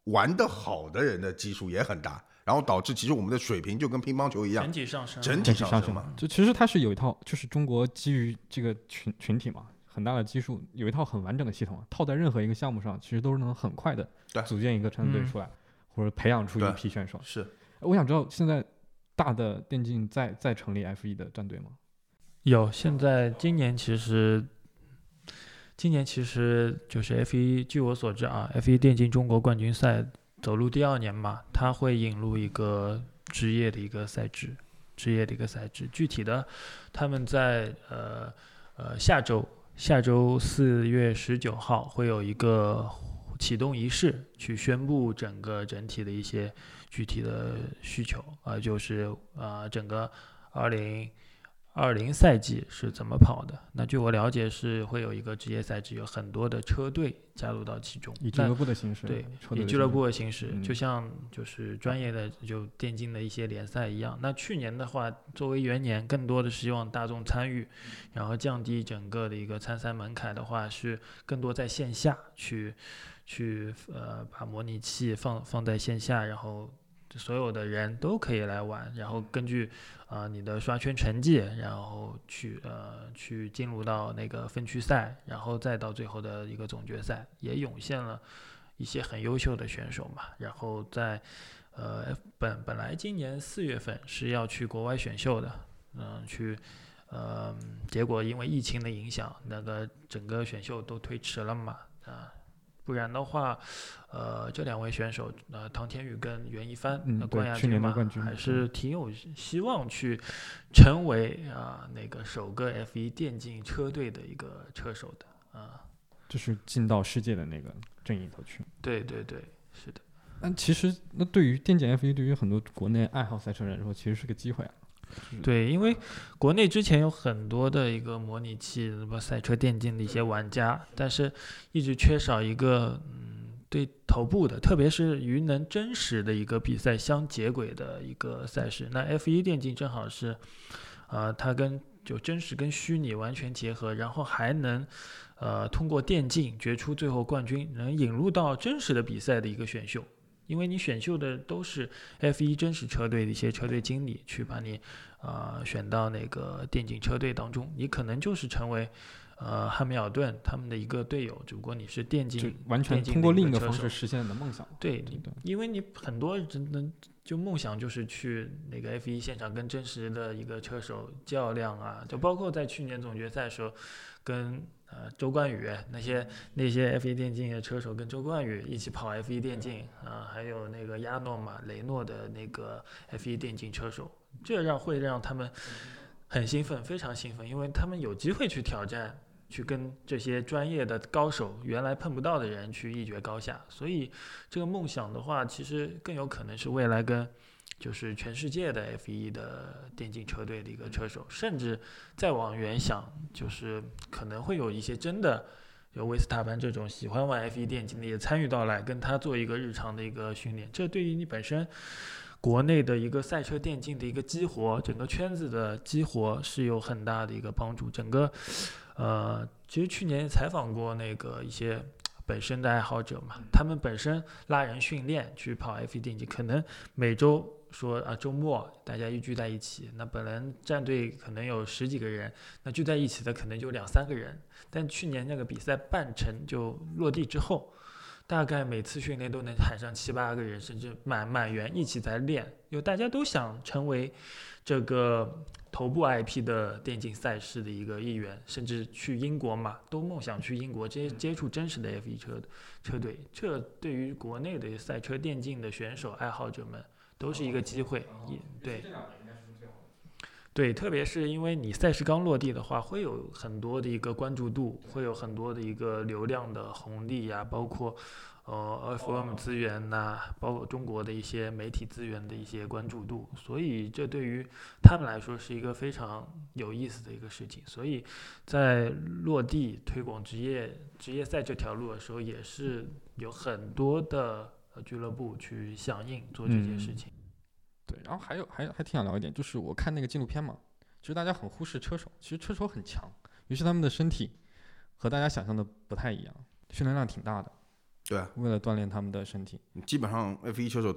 玩的好的人的基数也很大，然后导致其实我们的水平就跟乒乓球一样整，体上升，整体上升嘛。就其实它是有一套，就是中国基于这个群群体嘛，很大的基数，有一套很完整的系统，套在任何一个项目上，其实都是能很快的对组建一个战队嗯出来，或者培养出一批选手。是我想知道现在大的电竞在在成立 F 一的战队吗？有，现在今年其实，今年其实就是 F 一，据我所知啊，F 一电竞中国冠军赛走入第二年嘛，它会引入一个职业的一个赛制，职业的一个赛制。具体的，他们在呃呃下周下周四月十九号会有一个启动仪式，去宣布整个整体的一些具体的需求啊、就是啊、整个二零。二零赛季是怎么跑的？那据我了解是会有一个职业赛制，有很多的车队加入到其中。那以俱乐部的形式，对以俱乐部的形式，嗯就像就是专业的就电竞的一些联赛一样。那去年的话，作为元年，更多的是希望大众参与，然后降低整个的一个参赛门槛的话，是更多在线下去去呃把模拟器放放在线下，然后所有的人都可以来玩，然后根据啊、你的刷圈成绩，然后去呃去进入到那个分区赛，然后再到最后的一个总决赛，也涌现了一些很优秀的选手嘛。然后在呃本本来今年四月份是要去国外选秀的，嗯、去。呃，结果因为疫情的影响，那个整个选秀都推迟了嘛，啊，不然的话，呃，这两位选手，呃，唐天宇跟袁一帆，嗯那冠对去亚军嘛，年的冠军还嗯是挺有希望去成为啊、那个首个 F 一电竞车队的一个车手的啊。就是进到世界的那个阵营头去。对对对，是的。但其实，那对于电竞 F 一对于很多国内爱好赛车人来说，其实是个机会啊。对，因为国内之前有很多的一个模拟器、什么赛车电竞的一些玩家，但是一直缺少一个嗯对头部的，特别是与能真实的一个比赛相接轨的一个赛事。那 F 1电竞正好是，呃，它跟就真实跟虚拟完全结合，然后还能呃通过电竞决出最后冠军，能引入到真实的比赛的一个选秀。因为你选秀的都是 F 1真实车队的一些车队经理去把你啊、选到那个电竞车队当中，你可能就是成为呃汉密尔顿他们的一个队友，只不过你是电竞完全电竞通过另一个方式实现你的梦想。对因为你很多真的就梦想就是去那个 F 1现场跟真实的一个车手较量啊，就包括在去年总决赛的时候，跟呃周冠宇那些那些 F 1电竞的车手跟周冠宇一起跑 F 1电竞啊，还有那个亚诺嘛雷诺的那个 F 1电竞车手，这让会让他们很兴奋，非常兴奋，因为他们有机会去挑战。去跟这些专业的高手原来碰不到的人去一决高下，所以这个梦想的话，其实更有可能是未来跟就是全世界的 F 1的电竞车队的一个车手，甚至再往远想，就是可能会有一些真的有维斯塔潘这种喜欢玩 F 1电竞的也参与到来，跟他做一个日常的一个训练，这对于你本身。国内的一个赛车电竞的一个激活，整个圈子的激活是有很大的一个帮助。整个，呃，其实去年采访过那个一些本身的爱好者嘛，他们本身拉人训练去跑 F 1电竞，可能每周说啊周末大家又聚在一起，那本来战队可能有十几个人，那聚在一起的可能就两三个人，但去年那个比赛半程就落地之后。大概每次训练都能喊上七八个人，甚至满满员一起在练，因为大家都想成为这个头部 IP 的电竞赛事的一个一员，甚至去英国嘛，都梦想去英国接接触真实的 F1 车车队。这对于国内的赛车电竞的选手爱好者们都是一个机会，也对。对，特别是因为你赛事刚落地的话，会有很多的一个关注度，会有很多的一个流量的红利呀，包括呃 FM 资源呐、包括中国的一些媒体资源的一些关注度，所以这对于他们来说是一个非常有意思的一个事情。所以在落地推广职业职业赛这条路的时候，也是有很多的呃俱乐部去响应做这件事嗯情。对，然后还有还还挺想聊一点，就是我看那个纪录片嘛，其实大家很忽视车手，其实车手很强，于是他们的身体和大家想象的不太一样，训练量挺大的，对啊，为了锻炼他们的身体。基本上 F 1车手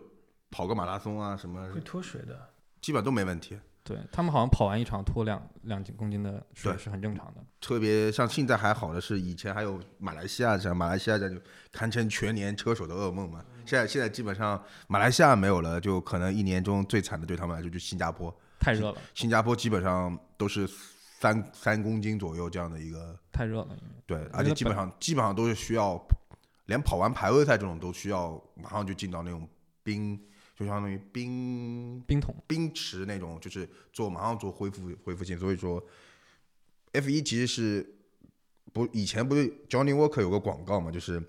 跑个马拉松啊什么会，脱水的，基本都没问题。对他们好像跑完一场脱两两斤公斤的水对是很正常的。特别像现在还好的是，以前还有马来西亚站，马来西亚站就堪称全年车手的噩梦嘛。现在现在基本上马来西亚没有了，就可能一年中最惨的对他们来说就是新加坡。太热了，新加坡基本上都是三三公斤左右这样的一个，太热了，对，而且基本上基本上都是需要，连跑完排位赛这种都需要马上就进到那种冰，就相当于冰冰桶冰池那种，就是做马上做恢复恢复性。所以说，F 一其实是不以前不是 Johnny Walker 有个广告嘛，就是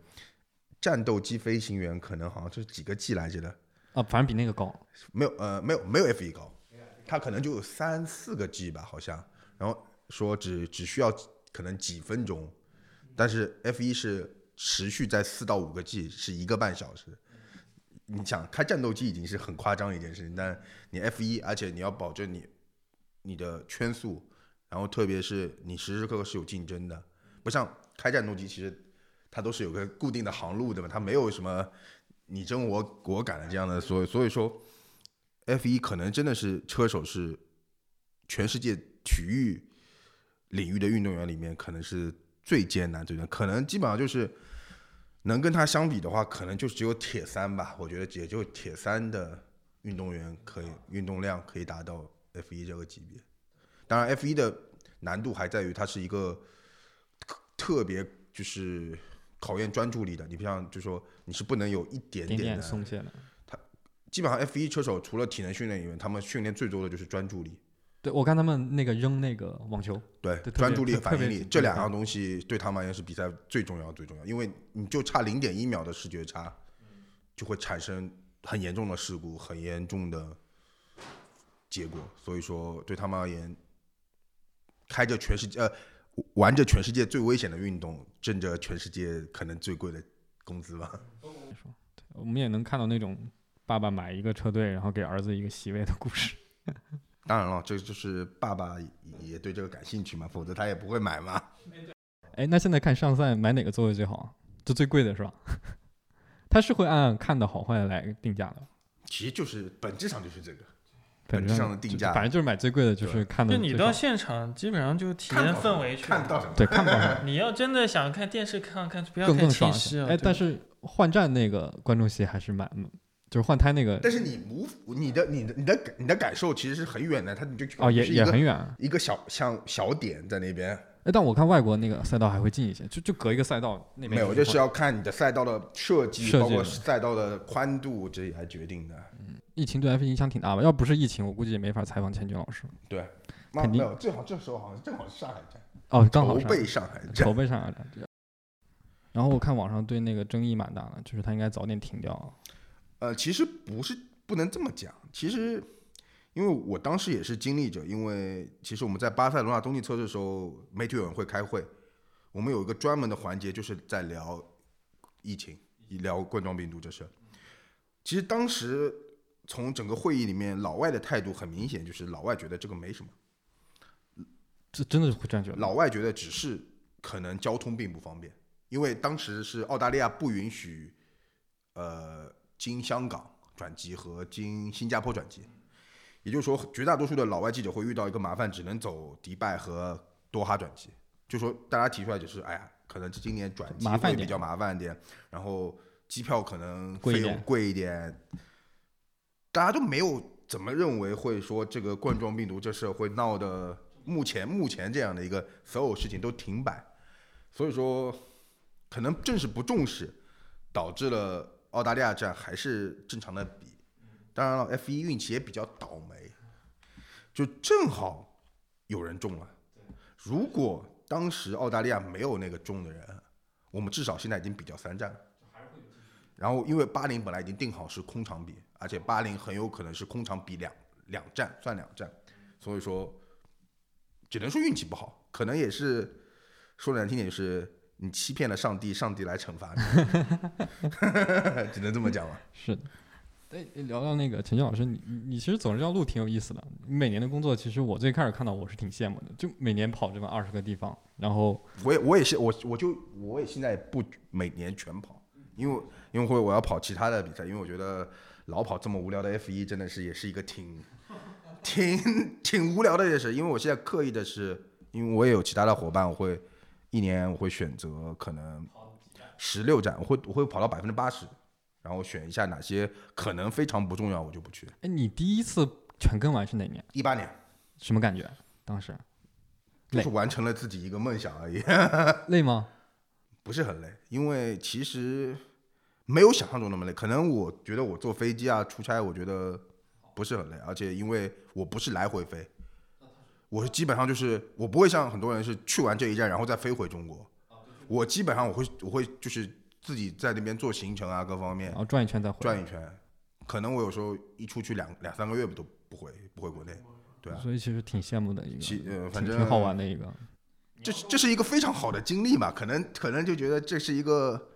战斗机飞行员可能好像是几个 G 来着的，啊，反正比那个高。没有呃没有没有 F 一高，他可能就有三四个 G 吧，好像，然后说只只需要可能几分钟，但是 F 一是持续在四到五个 G 是一个半小时。你想开战斗机已经是很夸张一件事情，但你 F 一，而且你要保证你你的圈速，然后特别是你时时刻刻是有竞争的，不像开战斗机，其实它都是有个固定的航路的嘛，它没有什么你争我我赶的这样的，所以所以说 F 一可能真的是车手是全世界体育领域的运动员里面可能是最艰难最难，可能基本上就是能跟他相比的话，可能就只有铁三吧。我觉得也就铁三的运动员可以运动量可以达到 F 一这个级别。当然，F 一的难度还在于它是一个特别就是考验专注力的。你不像就说你是不能有一点点的松懈的。他基本上 F 一车手除了体能训练以外，他们训练最多的就是专注力。对，我看他们那个扔那个网球，对专注力和反应力这两样东西对他们而言是比赛最重要最重要，因为你就差零点一秒的视觉差，就会产生很严重的事故，很严重的结果。所以说对他们而言，开着全世界呃玩着全世界最危险的运动，挣着全世界可能最贵的工资吧。我们也能看到那种爸爸买一个车队，然后给儿子一个席位的故事。当然了，这就是爸爸也对这个感兴趣嘛，否则他也不会买嘛。哎，那现在看上赛买哪个座位最好啊？就最贵的是吧？他是会按看的好坏来定价的，其实就是本质上就是这个。本本质上的定价反正就是买最贵的，就是看的就你到现场基本上就体验氛围去了。看到什么？对看不到什么你要真的想看电视看看，不要看更更爽电视啊。哎，但是换站那个观众席还是蛮，就是换胎那个但是你无你的你的你的感你的感受其实是很远的，它你就哦也也很远啊。一个小像小点在那边，哎，但我看外国那个赛道还会近一些，就就隔一个赛道那边没有，就是要看你的赛道的设计，包括设计的赛道的宽度这来决定的。疫情对 F 影响挺大吧？要不是疫情，我估计也没法采访钱军老师。对，那没有，正好这时候好像正好是上海站，哦，刚好筹备上海站筹。备上海站。然后我看网上对那个争议蛮大的，就是他应该早点停掉。呃，其实不是不能这么讲，其实因为我当时也是经历者，因为其实我们在巴塞罗那冬季测试的时候，媒体委员会开会，我们有一个专门的环节，就是在聊疫情，聊冠状病毒这事。其实当时从整个会议里面，老外的态度很明显，就是老外觉得这个没什么，这真的是会这样觉得？老外觉得只是可能交通并不方便，因为当时是澳大利亚不允许，呃，经香港转机和经新加坡转机，也就是说，绝大多数的老外记者会遇到一个麻烦，只能走迪拜和多哈转机。就说大家提出来就是，哎呀，可能今年转机会比较麻烦一点，然后机票可能贵一点费用贵一点，大家都没有怎么认为会说这个冠状病毒这事会闹的，目前目前这样的一个所有事情都停摆，所以说可能正是不重视，导致了澳大利亚站还是正常的比。当然了，F 一运气也比较倒霉，就正好有人中了。如果当时澳大利亚没有那个中的人，我们至少现在已经比较三战了。然后因为巴林本来已经定好是空场比，而且巴林很有可能是空场比两两战算两战，所以说只能说运气不好，可能也是说难听点就是你欺骗了上帝，上帝来惩罚你，只能这么讲了。是的。哎，聊聊那个陈军老师，你你你其实走这条路挺有意思的。你每年的工作，其实我最开始看到我是挺羡慕的，就每年跑这么二十个地方，然后我也我也是我我就我也现在不每年全跑，因为因为会我要跑其他的比赛，因为我觉得老跑这么无聊的 F 一真的是也是一个挺挺挺无聊的，也是因为我现在刻意的是，因为我也有其他的伙伴，我会一年我会选择可能十六站，我会我会跑到百分之八十，然后选一下哪些可能非常不重要，我就不去。哎，你第一次全跟完是哪年？一八年什么感觉？当时就是完成了自己一个梦想而已。累吗？不是很累，因为其实没有想象中那么累。可能我觉得我坐飞机啊、出差，我觉得不是很累，而且因为我不是来回飞，我是基本上就是我不会像很多人是去完这一站然后再飞回中国。我基本上我会我会就是自己在那边做行程啊，各方面然后转一圈再回来。转一圈。可能我有时候一出去两两三个月都不回不回国内，对啊，所以其实挺羡慕的一个，其呃反正挺挺好玩的一个。这是这是一个非常好的经历嘛，可能可能就觉得这是一个，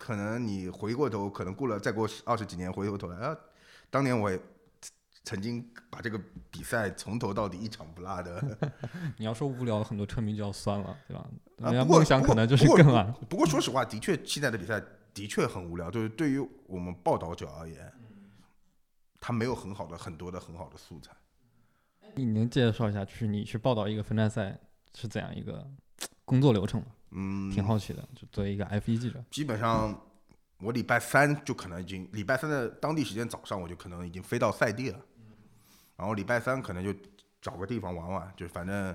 可能你回过头，可能过了再过二十几年，回过头来啊，当年我也曾经把这个比赛从头到底一场不落的，你要说无聊，很多车迷就要酸了，对吧？啊不过人家梦想可能就是更晚。不过说实话，的确现在的比赛的确很无聊，就是对于我们报道者而言，他没有很好的很多的很好的素材。你能介绍一下，就是你去报道一个分站赛是怎样一个工作流程吗？嗯，挺好奇的，就作为一个 F 1记者，基本上我礼拜三就可能已经，礼拜三的当地时间早上我就可能已经飞到赛地了，然后礼拜三可能就找个地方玩玩，就反正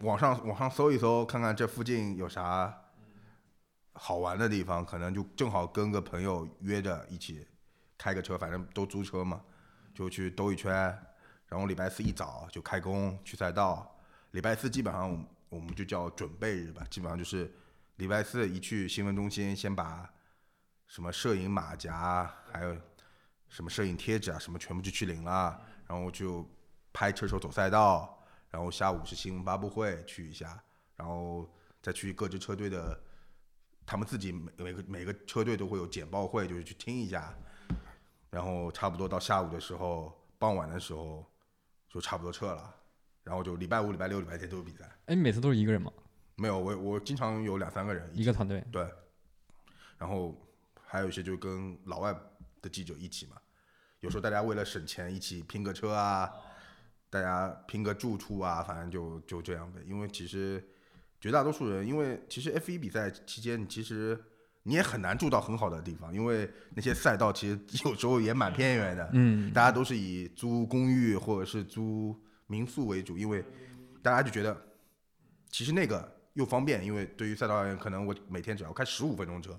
网上网上搜一搜，看看这附近有啥好玩的地方，可能就正好跟个朋友约着一起开个车，反正都租车嘛，就去兜一圈，然后礼拜四一早就开工去赛道，礼拜四基本上我们就叫准备日吧，基本上就是礼拜四一去新闻中心，先把什么摄影马甲，还有什么摄影贴纸啊，什么全部就去领了，然后就拍车手走赛道，然后下午是新闻发布会去一下，然后再去各支车队的，他们自己每每个每个车队都会有简报会，就是去听一下，然后差不多到下午的时候，傍晚的时候就差不多撤了，然后就礼拜五、礼拜六、礼拜天都有比赛。哎，你每次都是一个人吗？没有，我我经常有两三个人起一个团队？对，然后还有一些就跟老外的记者一起嘛，有时候大家为了省钱一起拼个车啊，大家拼个住处啊，反正就就这样呗。因为其实绝大多数人，因为其实 F 一比赛期间，你其实你也很难住到很好的地方，因为那些赛道其实有时候也蛮偏远的，嗯，大家都是以租公寓或者是租民宿为主，因为大家就觉得其实那个又方便，因为对于赛道而言，可能我每天只要开十五分钟车，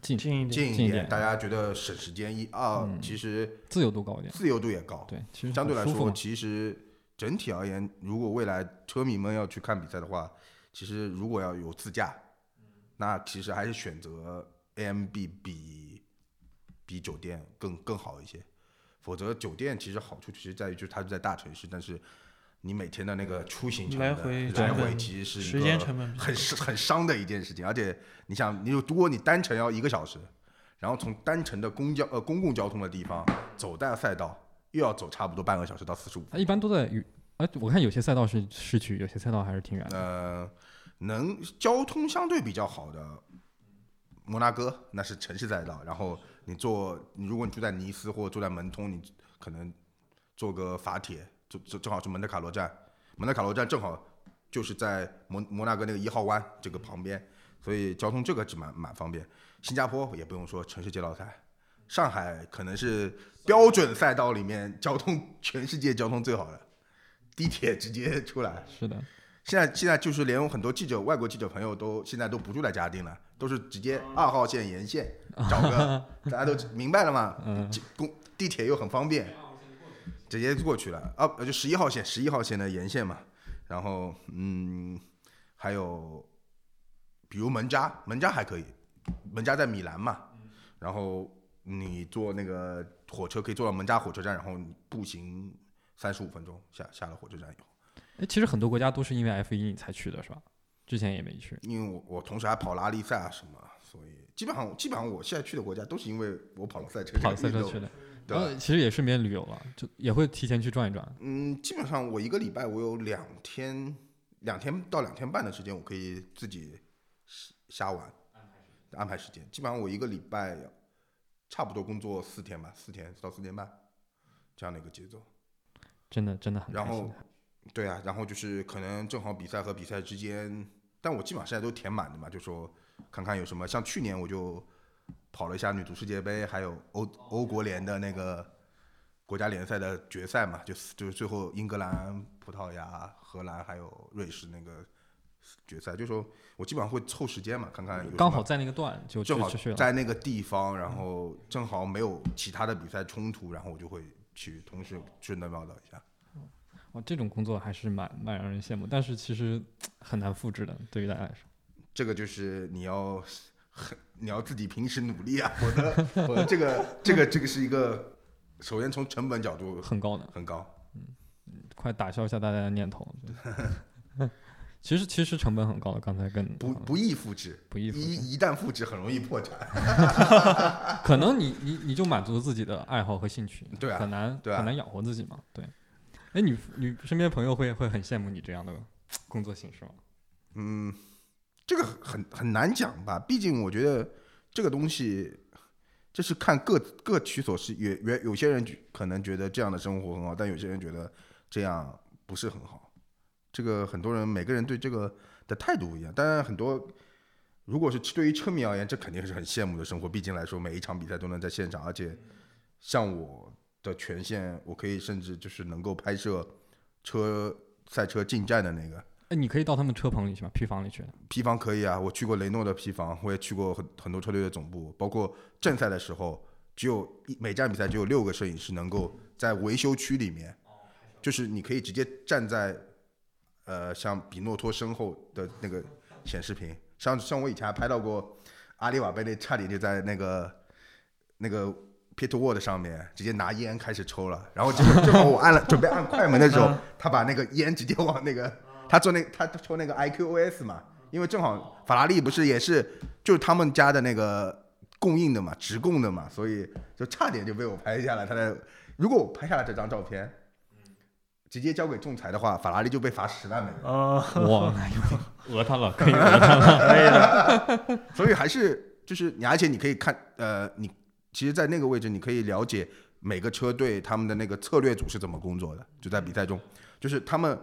近近一点，近一点大家觉得省时间一二，嗯其实自由度高一点。自由度也高。对，其实相对来说，其实整体而言，如果未来车迷们要去看比赛的话，其实如果要有自驾，那其实还是选择 AMB 比比酒店更更好一些。否则酒店其实好处其实在于就是它是在大城市，但是你每天的那个出行成来本回来回其实是一时间个成本很很伤的一件事情。而且你想，你如果你单程要一个小时，然后从单程的公交呃公共交通的地方走到赛道，又要走差不多半个小时到四十五它一般都在与，哎，我看有些赛道是市区，有些赛道还是挺远的。呃，能交通相对比较好的摩纳哥那是城市赛道，然后你坐，你如果你住在尼斯或者住在门通，你可能坐个法铁，就就正好是蒙特卡罗站，蒙特卡罗站正好就是在摩摩纳哥那个一号湾这个旁边，所以交通这个是蛮蛮方便。新加坡也不用说，城市街道赛。上海可能是标准赛道里面交通全世界交通最好的，地铁直接出来，是的，现在现在就是连很多记者、外国记者朋友都现在都不住在嘉定了，都是直接二号线沿线找个，大家都明白了吗？嗯公地铁又很方便，直接过去了啊，就十一号线，十一号线的沿线嘛。然后嗯，还有比如门扎，门扎还可以，门扎在米兰嘛。然后你坐那个火车可以坐到门扎火车站，然后你步行三十五分钟下下了火车站以后。哎，其实很多国家都是因为 F 一你才去的，是吧？之前也没去。因为我我同时还跑拉力赛啊什么，所以基本上基本上我现在去的国家都是因为我跑了赛车这个跑赛车去的，然后其实也顺便旅游了，就也会提前去转一转。嗯，基本上我一个礼拜我有两天，两天到两天半的时间，我可以自己瞎玩，安排时间。基本上我一个礼拜差不多工作四天吧，四天到四天半这样的一个节奏。真的真的很然后。对啊，然后就是可能正好比赛和比赛之间，但我基本上现在都填满的嘛，就说看看有什么。像去年我就跑了一下女足世界杯，还有欧欧国联的那个国家联赛的决赛嘛，就是就是最后英格兰、葡萄牙、荷兰还有瑞士那个决赛，就说我基本上会凑时间嘛，看看刚好在那个段就正好。在那个地方，然后正好没有其他的比赛冲突，然后我就会去同时顺带报道一下。哇，这种工作还是蛮蛮让人羡慕，但是其实很难复制的，对于大家来说。这个就是你要很你要自己平时努力啊，否则否则这个这个这个是一个，首先从成本角度很高的，很高，嗯快打消一下大家的念头。其实其实成本很高的，刚才跟不不易复制，不易复制一一旦复制很容易破产。可能你 你你就满足自己的爱好和兴趣，对啊很难对啊很难养活自己嘛。对，哎，你你身边朋友会会很羡慕你这样的工作形式吗？嗯，这个很很难讲吧，毕竟我觉得这个东西。这是看各各取所需，有有有些人可能觉得这样的生活很好，但有些人觉得这样不是很好。这个很多人每个人对这个的态度不一样。当然，很多如果是对于车迷而言，这肯定是很羡慕的生活。毕竟来说，每一场比赛都能在现场，而且像我的权限，我可以甚至就是能够拍摄车赛车进站的那个哎，你可以到他们车棚里去吗？坯房里去？批房可以啊，我去过雷诺的批房，我也去过很很多车队的总部，包括正赛的时候，只有一每站比赛只有六个摄影师能够在维修区里面，就是你可以直接站在，呃，像比诺托身后的那个显示屏，像像我以前还拍到过阿里瓦贝内差点就在那个那个 pit wall 上面直接拿烟开始抽了，然后正正好我按了准备按快门的时候，他把那个烟直接往那个他做那他抽那个 IQOS 嘛，因为正好法拉利不是也是就是他们家的那个供应的嘛，直供的嘛，所以就差点就被我拍下来。他的如果我拍下来这张照片，直接交给仲裁的话，法拉利就被罚十万美元。哦，哇，讹他了，可以讹他了。可以了，所以还是就是你，而且你可以看，呃，你其实，在那个位置，你可以了解每个车队他们的那个策略组是怎么工作的，就在比赛中，就是他们，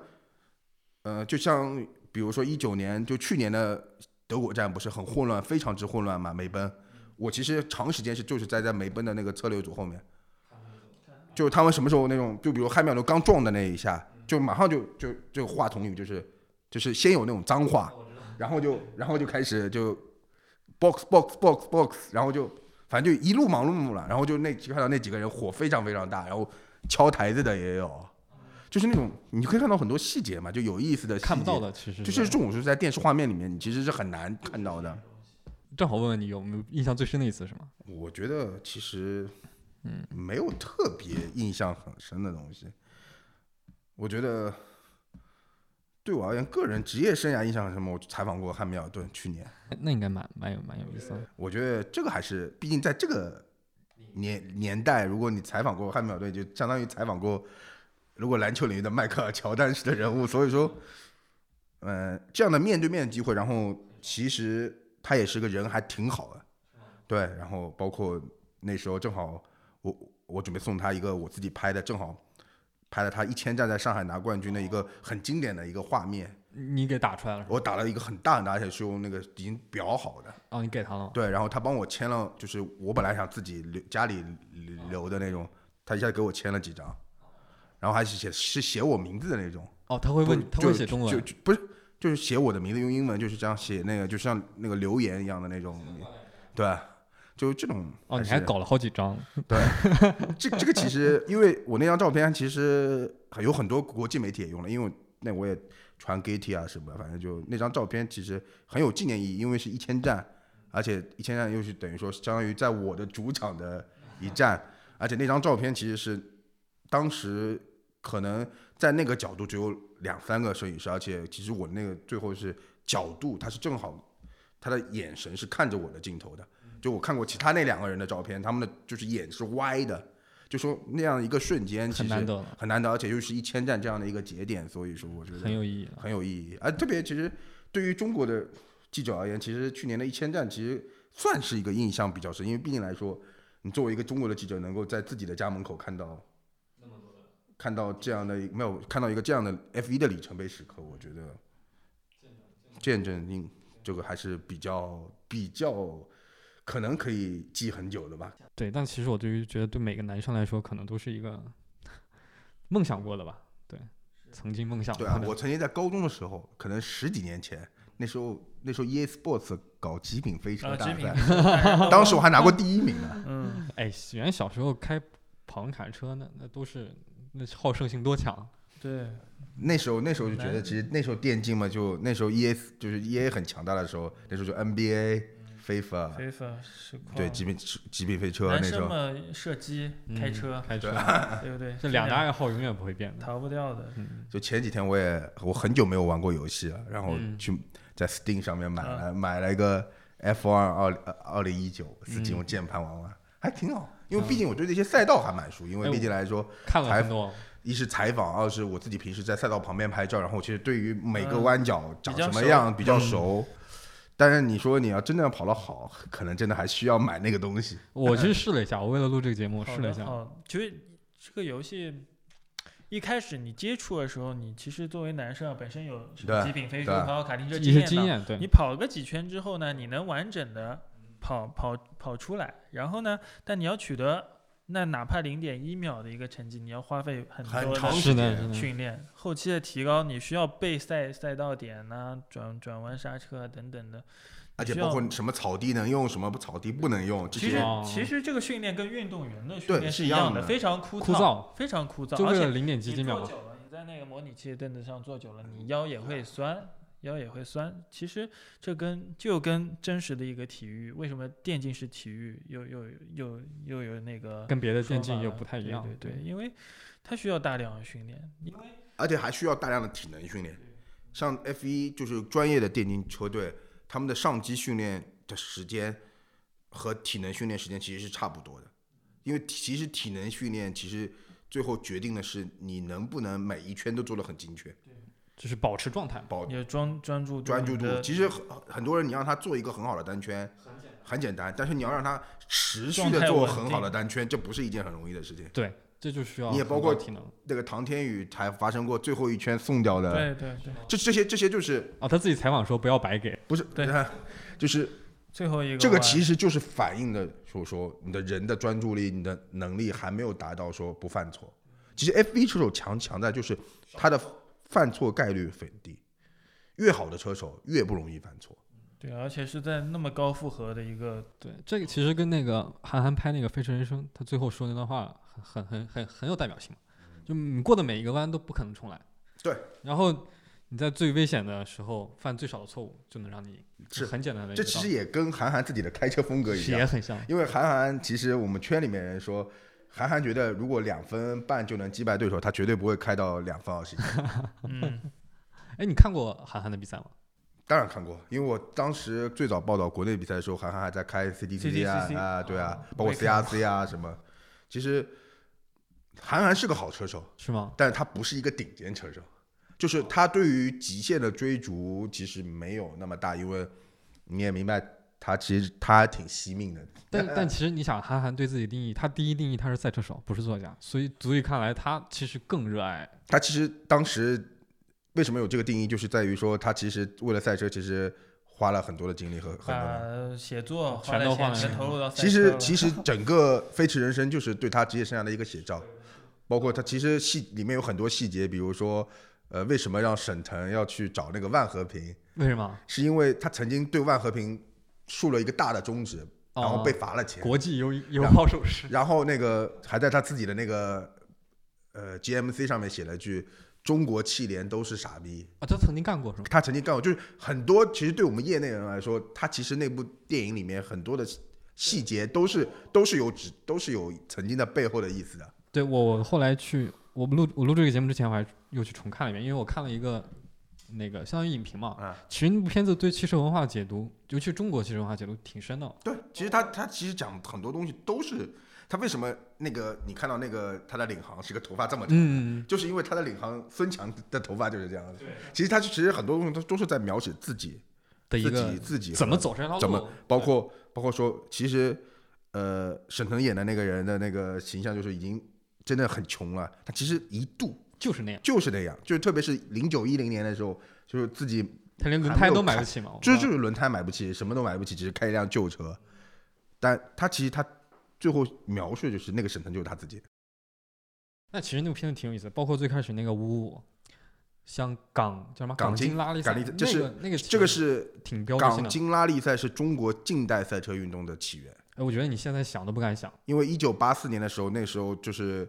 呃，就像比如说一九年，就去年的德国站不是很混乱，非常之混乱嘛，梅奔，我其实长时间是就是在在梅奔的那个策略组后面，就他们什么时候那种，就比如汉密尔顿刚撞的那一下，就马上就就就话筒里就是就是先有那种脏话，然后就然后就开始就 box box box box，然后就反正就一路忙碌了，然后就那看到那几个人火非常非常大，然后敲台子的也有，就是那种你可以看到很多细节嘛，就有意思的看不到，的，其实就是这种是在电视画面里面你其实是很难看到的。正好问问你有没有印象最深的一次是吗？我觉得其实嗯，没有特别印象很深的东西。我觉得对我而言，个人职业生涯印象什么。我采访过汉密尔顿，去年。哎那应该蛮蛮有蛮有意思的。我觉得这个还是，毕竟在这个年年代，如果你采访过汉密尔顿，就相当于采访过如果篮球领域的迈克尔乔丹式的人物。所以说，嗯、这样的面对面的机会，然后其实他也是个人还挺好的，对。然后包括那时候正好我我准备送他一个我自己拍的，正好拍了他一千站在上海拿冠军的一个很经典的一个画面。你给打出来了？我打了一个很大很大，而且是用那个已经裱好的。哦，你给他了。对，然后他帮我签了，就是我本来想自己留家里留的那种，他一下给我签了几张，然后还是写是写我名字的那种，哦，他会问，他就会写中文。就就不是就是写我的名字用英文，就是这样写那个就像那个留言一样的那种，对，就这种哦，你还搞了好几张，对。这这个其实，因为我那张照片其实有很多国际媒体也用了，因为那我也传 Getty 啊什么，反正就那张照片其实很有纪念意义，因为是一千站，而且一千站又是等于说相当于在我的主场的一站，而且那张照片其实是当时可能在那个角度只有两三个摄影师，而且其实我那个最后是角度，他是正好他的眼神是看着我的镜头的。就我看过其他那两个人的照片，他们的就是眼是歪的，就说那样一个瞬间其实很难得，很难得，而且又是一千站这样的一个节点，所以说我觉得很有意义。很有意义。而特别其实对于中国的记者而言，其实去年的一千站其实算是一个印象比较深，因为毕竟来说，你作为一个中国的记者，能够在自己的家门口看到看到这样的没有看到一个这样的 F 一的里程碑时刻，我觉得见证应这个还是比较比较可能可以记很久的吧。对，但其实我对于觉得对每个男生来说，可能都是一个梦想过的吧。对，曾经梦想过的。，对啊我曾经在高中的时候，可能十几年前，那时候那时候 EA Sports 搞极品飞车啊，大赛，当时我还拿过第一名呢。嗯，哎，原来小时候开跑文卡车，那那都是那好胜心多强。对，那时候那时候就觉得，其实那时候电竞嘛，就那时候 EA 就是 EA 很强大的时候，那时候就 NBA、FIFA，FIFA，对极品极品飞车男那时候。生嘛，射击、开嗯车，开车，对不对？这两大爱好永远不会变的。逃不掉的。嗯，就前几天我也我很久没有玩过游戏了，然后嗯去在 Steam 上面买啊了买了一个 F 二二二零一九，自己嗯用键盘玩玩，还挺好。因为毕竟我对这些赛道还蛮熟，因为哎毕竟来说，看了采很多。一是采访，二是我自己平时在赛道旁边拍照，然后其实对于每个嗯弯角长什么样比较嗯熟。但是你说你要真的要跑得好，可能真的还需要买那个东西。我去 试了一下，我为了录这个节目试了一下。哦，其实这个游戏一开始你接触的时候，你其实作为男生啊，本身有极品飞车、跑跑卡丁车一经验的，些经验，对你，跑个几圈之后呢，你能完整的跑跑跑出来，然后呢，但你要取得那哪怕零点一秒的一个成绩，你要花费很多的时，间。训练，后期的提高，你需要备赛赛道点呐、转转弯刹车啊等等的。而且包括什么草地能用，什么草地不能用，这些其实哦其实这个训练跟运动员的训练是一样的非常枯枯燥非常枯燥，而且就为了零点几几秒嘛。你坐久了，你在那个模拟器凳子上坐久了，你腰也会酸，腰也会酸。其实这跟就跟真实的一个体育，为什么电竞是体育，又又又又有那个跟别的电竞又不太一样。对对对，因为它需要大量的训练，因为而且还需要大量的体能训练。像 F 一就是专业的电竞车队，他们的上机训练的时间和体能训练时间其实是差不多的，因为其实体能训练其实最后决定的是你能不能每一圈都做得很精确，就是保持状态。保也专专注专注度。其实很很多人你让他做一个很好的单圈，很简单，但是你要让他持续的做很好的单圈，这不是一件很容易的事情。对，这就需要你也包括体能那个唐天宇才发生过最后一圈送掉的，对对对，这这些这些就是啊。他自己采访说不要白给，不是对 就是最后一个这个其实就是反映的，就是说你的人的专注力、你的能力还没有达到说不犯错。其实 F 1车手强强在就是他的犯错概率很低，越好的车手越不容易犯错。对，而且是在那么高负荷的一个对，这个其实跟那个韩寒拍那个《飞驰人生》，他最后说那段话很很很很很有代表性嘛。就你过的每一个弯都不可能重来。对。然后你在最危险的时候犯最少的错误，就能让你赢。是很简单的这。其实也跟韩寒自己的开车风格一样，也很像。因为韩寒其实我们圈里面人说，韩寒觉得如果两分半就能击败对手，他绝对不会开到两分二十一。嗯，哎，你看过韩寒的比赛吗？当然看过，因为我当时最早报道国内比赛的时候，韩寒还在开 CDCC 啊啊，对啊哦，包括 CRC 啊什么。其实韩寒是个好车手，是吗？但是他不是一个顶尖车手，就是他对于极限的追逐其实没有那么大，因为你也明白，他其实他挺惜命的。但但其实你想，韩寒对自己定义，他第一定义他是赛车手，不是作家，所以足以看来他其实更热爱。他其实当时为什么有这个定义，就是在于说他其实为了赛车，其实花了很多的精力和很多的。把写作全都的钱放在里面全投入到赛其实其 实整个《飞驰人生》就是对他职业生涯的一个写照，包括他其实细里面有很多细节，比如说，呃，为什么让沈腾要去找那个万和平，为什么？是因为他曾经对万和平竖了一个大的中指，然后哦被罚了钱，国际友友然好手势。然后那个还在他自己的那个呃 GMC 上面写了句“中国汽联都是傻逼啊，他曾经干过是”，吗？他曾经干过，就是很多其实对我们业内人来说，他其实那部电影里面很多的细节都是都是有指都是有曾经的背后的意思的。对我，我后来去我们录我录这个节目之前，我还又去重看了一遍，因为我看了一个那个相当于影评嘛。啊其实那部片子对汽车文化的解读，尤其中国汽车文化解读挺深的。对，其实他他其实讲很多东西都是他为什么那个你看到那个他的领航是个头发这么长，嗯，就是因为他的领航孙强的头发就是这样的。其实他其实很多东西都都是在描写自己自的一个己自己怎么走这条路，怎么包括包括说，其实呃，沈腾演的那个人的那个形象就是已经真的很穷了，他其实一度就是那样，就是那样，就是特别是零九一零年的时候，就是自己他连轮胎都买不起嘛。就是就是轮胎买不起，什么都买不起，只是开一辆旧车，但他其实他最后描述就是那个沈腾就是他自己，那其实那个片子挺有意思的，包括最开始那个五五，像港叫什么港京京拉力赛，港力这是那个那个这个是挺标准的。港金拉力赛是中国近代赛车运动的起源。哎，我觉得你现在想都不敢想。因为一九八四年的时候，那时候就是，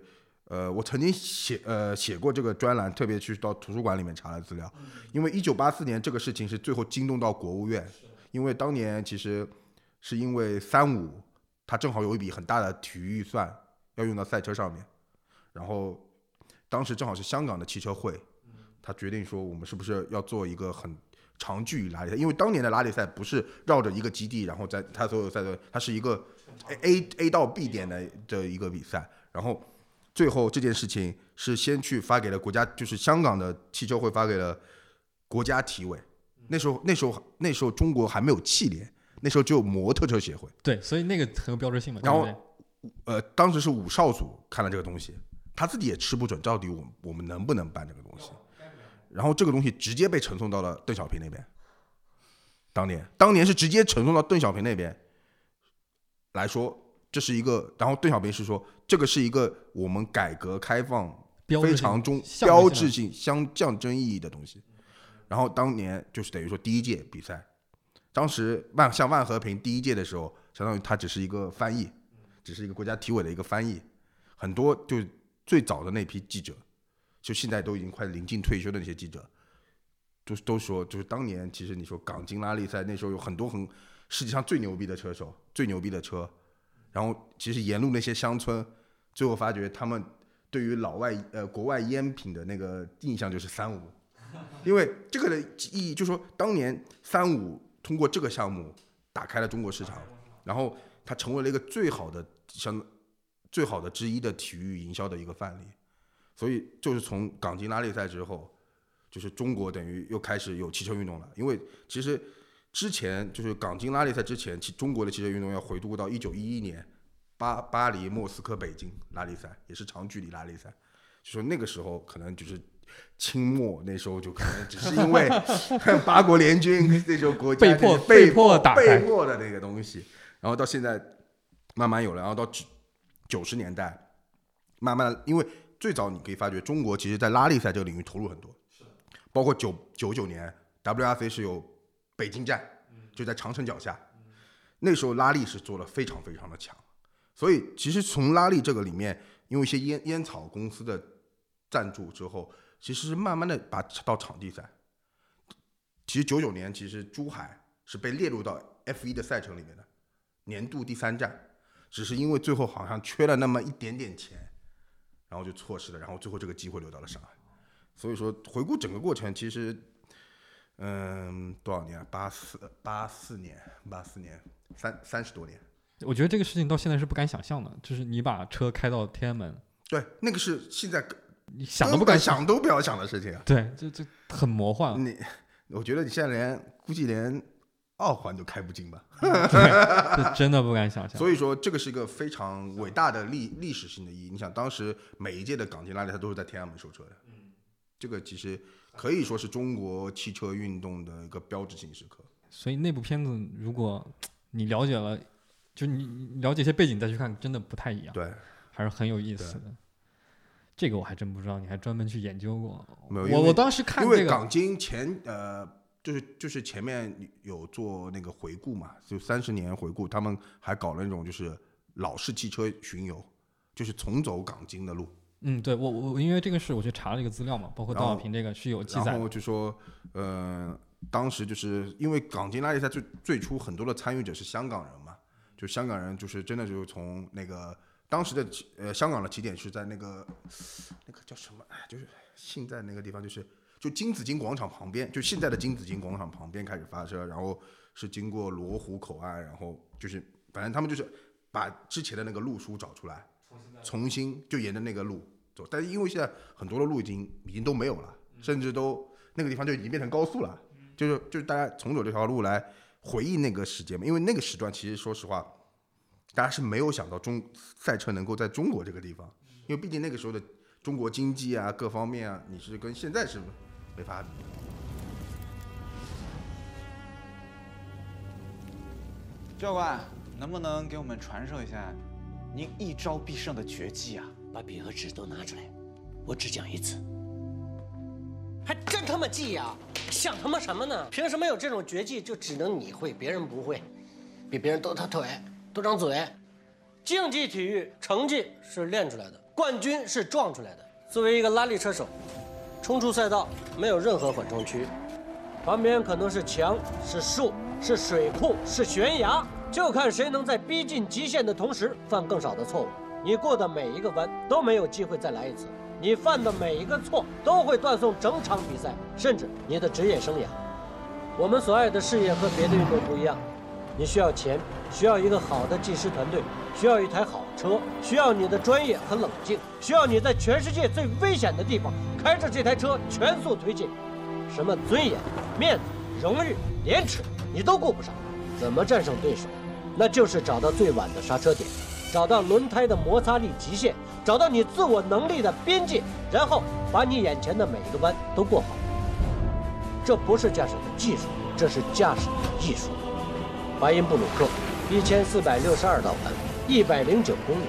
呃，我曾经写呃写过这个专栏，特别去到图书馆里面查了资料。因为一九八四年这个事情是最后惊动到国务院，因为当年其实是因为三五，它正好有一笔很大的体育预算要用到赛车上面，然后当时正好是香港的汽车会，他决定说我们是不是要做一个很长距离拉力赛，因为当年的拉力赛不是绕着一个基地，然后在它所有赛车，它是一个 A A 到 B 点的的一个比赛，然后最后这件事情是先去发给了国家，就是香港的汽车会发给了国家体委，那时候那时候那时候中国还没有汽联，那时候只有摩托车协会，对，所以那个很有标志性嘛。然后呃，当时是武少组看了这个东西，他自己也吃不准到底我我们能不能办这个东西，然后这个东西直接被呈送到了邓小平那边。当年，当年是直接呈送到邓小平那边来说，这是一个，然后邓小平是说，这个是一个我们改革开放非常中标志性、相象征意义的东西。然后当年就是等于说第一届比赛，当时万像万和平第一届的时候，相当于他只是一个翻译，只是一个国家体委的一个翻译，很多就最早的那批记者，就现在都已经快临近退休的那些记者，都都说，就是当年其实你说港金拉力赛那时候有很多很世界上最牛逼的车手，最牛逼的车，然后其实沿路那些乡村，最后发觉他们对于老外呃国外烟品的那个印象就是三五，因为这个的意义就是说，当年三五通过这个项目打开了中国市场，然后它成为了一个最好的相最好的之一的体育营销的一个范例，所以就是从港金拉力赛之后，就是中国等于又开始有汽车运动了，因为其实之前就是港金拉力赛之前，其中国的汽车运动要回顾到一九一一年巴巴黎、莫斯科、北京拉力赛，也是长距离拉力赛，就说那个时候可能就是清末那时候就可能只是因为 八国联军 那时候国家被迫被被迫打开被迫的那个东西，然后到现在慢慢有了，然后到九九十年代，慢慢因为最早你可以发觉中国其实在拉力赛这个领域投入很多，包括九九九年 WRC 是有北京站，就在长城脚下，那时候拉力是做的非常非常的强，所以其实从拉力这个里面，因为一些烟烟草公司的赞助之后，其实是慢慢的把到场地赛。其实九九年，其实珠海是被列入到 F 1的赛程里面的年度第三站，只是因为最后好像缺了那么一点点钱，然后就错失了，然后最后这个机会留到了上海。所以说，回顾整个过程，其实，嗯，多少年啊？八四八四年，八四年，三三十多年。我觉得这个事情到现在是不敢想象的，就是你把车开到天安门，对，那个是现在你想都不敢想都不要想的事情啊！对，这这很魔幻。你，我觉得你现在连估计连二环都开不进吧。这真的不敢想象。所以说，这个是一个非常伟大的历历史性的意义。你想，当时每一届的港京拉力赛都是在天安门收车的，这个其实可以说是中国汽车运动的一个标志性时刻。所以那部片子，如果你了解了，就你你了解一些背景再去看，真的不太一样，对，还是很有意思的。这个我还真不知道，你还专门去研究过。没有我我当时看因这个，为港京前呃就是就是前面有做那个回顾嘛，就三十年回顾，他们还搞了那种就是老式汽车巡游，就是重走港京的路。嗯，对我我因为这个事我去查了一个资料嘛，包括邓小平这个是有记载然的。后就说，呃，当时就是因为港金拉力赛最最初很多的参与者是香港人嘛，就香港人就是真的就是从那个当时的起呃香港的起点是在那个那个叫什么，哎，就是现在那个地方就是就金紫荆广场旁边，就现在的金紫荆广场旁边开始发车，然后是经过罗湖口岸，然后就是反正他们就是把之前的那个路书找出来，重新就沿着那个路走，但是因为现在很多的路已经已经都没有了，甚至都那个地方就已经变成高速了，就是就是大家重走这条路来回忆那个时间嘛，因为那个时段其实说实话，大家是没有想到中赛车能够在中国这个地方，因为毕竟那个时候的中国经济啊各方面啊，你是跟现在是没法比。教官，能不能给我们传授一下您一招必胜的绝技啊？把笔和纸都拿出来，我只讲一次。还真他妈记呀、想他妈什么呢？凭什么有这种绝技就只能你会，别人不会？比别人多条腿，多张嘴。竞技体育成绩是练出来的，冠军是撞出来的。作为一个拉力车手，冲出赛道没有任何缓冲区，旁边可能是墙、是树、是水库、是悬崖，就看谁能在逼近极限的同时犯更少的错误。你过的每一个弯都没有机会再来一次，你犯的每一个错都会断送整场比赛，甚至你的职业生涯。我们所爱的事业和别的运动不一样，你需要钱，需要一个好的技师团队，需要一台好车，需要你的专业和冷静，需要你在全世界最危险的地方开着这台车全速推进。什么尊严、面子、荣誉、廉耻，你都顾不上。怎么战胜对手？那就是找到最晚的刹车点，找到轮胎的摩擦力极限，找到你自我能力的边界，然后把你眼前的每一个弯都过好。这不是驾驶的技术，这是驾驶的艺术。巴音布鲁克，一千四百六十二道弯，一百零九公里，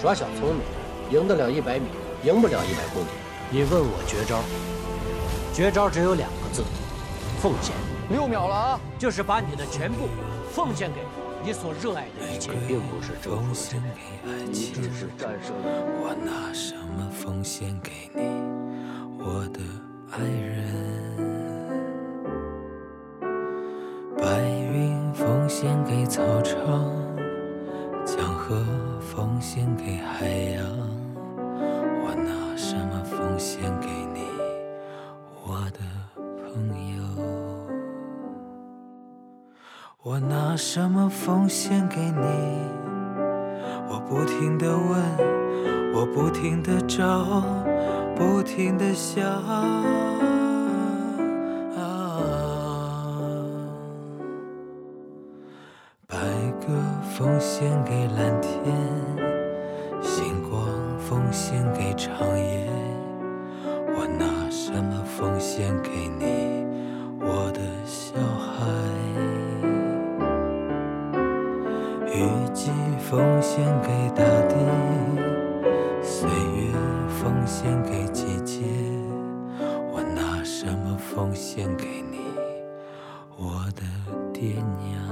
耍小聪明，赢得了一百米，赢不了一百公里。你问我绝招，绝招只有两个字：奉献。六秒了啊！就是把你的全部奉献给你所热爱的一切，并不是奉献给爱情，只是战胜了。我拿什么奉献给你，我的爱人？白云奉献给草场，江河奉献给海洋。我拿什么奉献给你，我的朋友？我拿什么奉献给你？我不停地问，我不停地找，不停的想。白鸽奉献给蓝天，星光奉献给长夜。我拿什么奉献给你，我的小孩？雨季奉献给大地，岁月奉献给季节。我拿什么奉献给你，我的爹娘？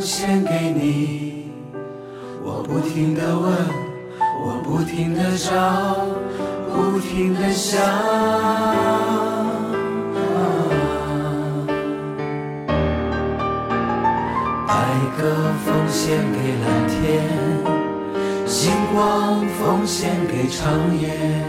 献给你？我不停地问，我不停地找，不停的想。啊白鸽奉献给蓝天，星光奉献给长夜。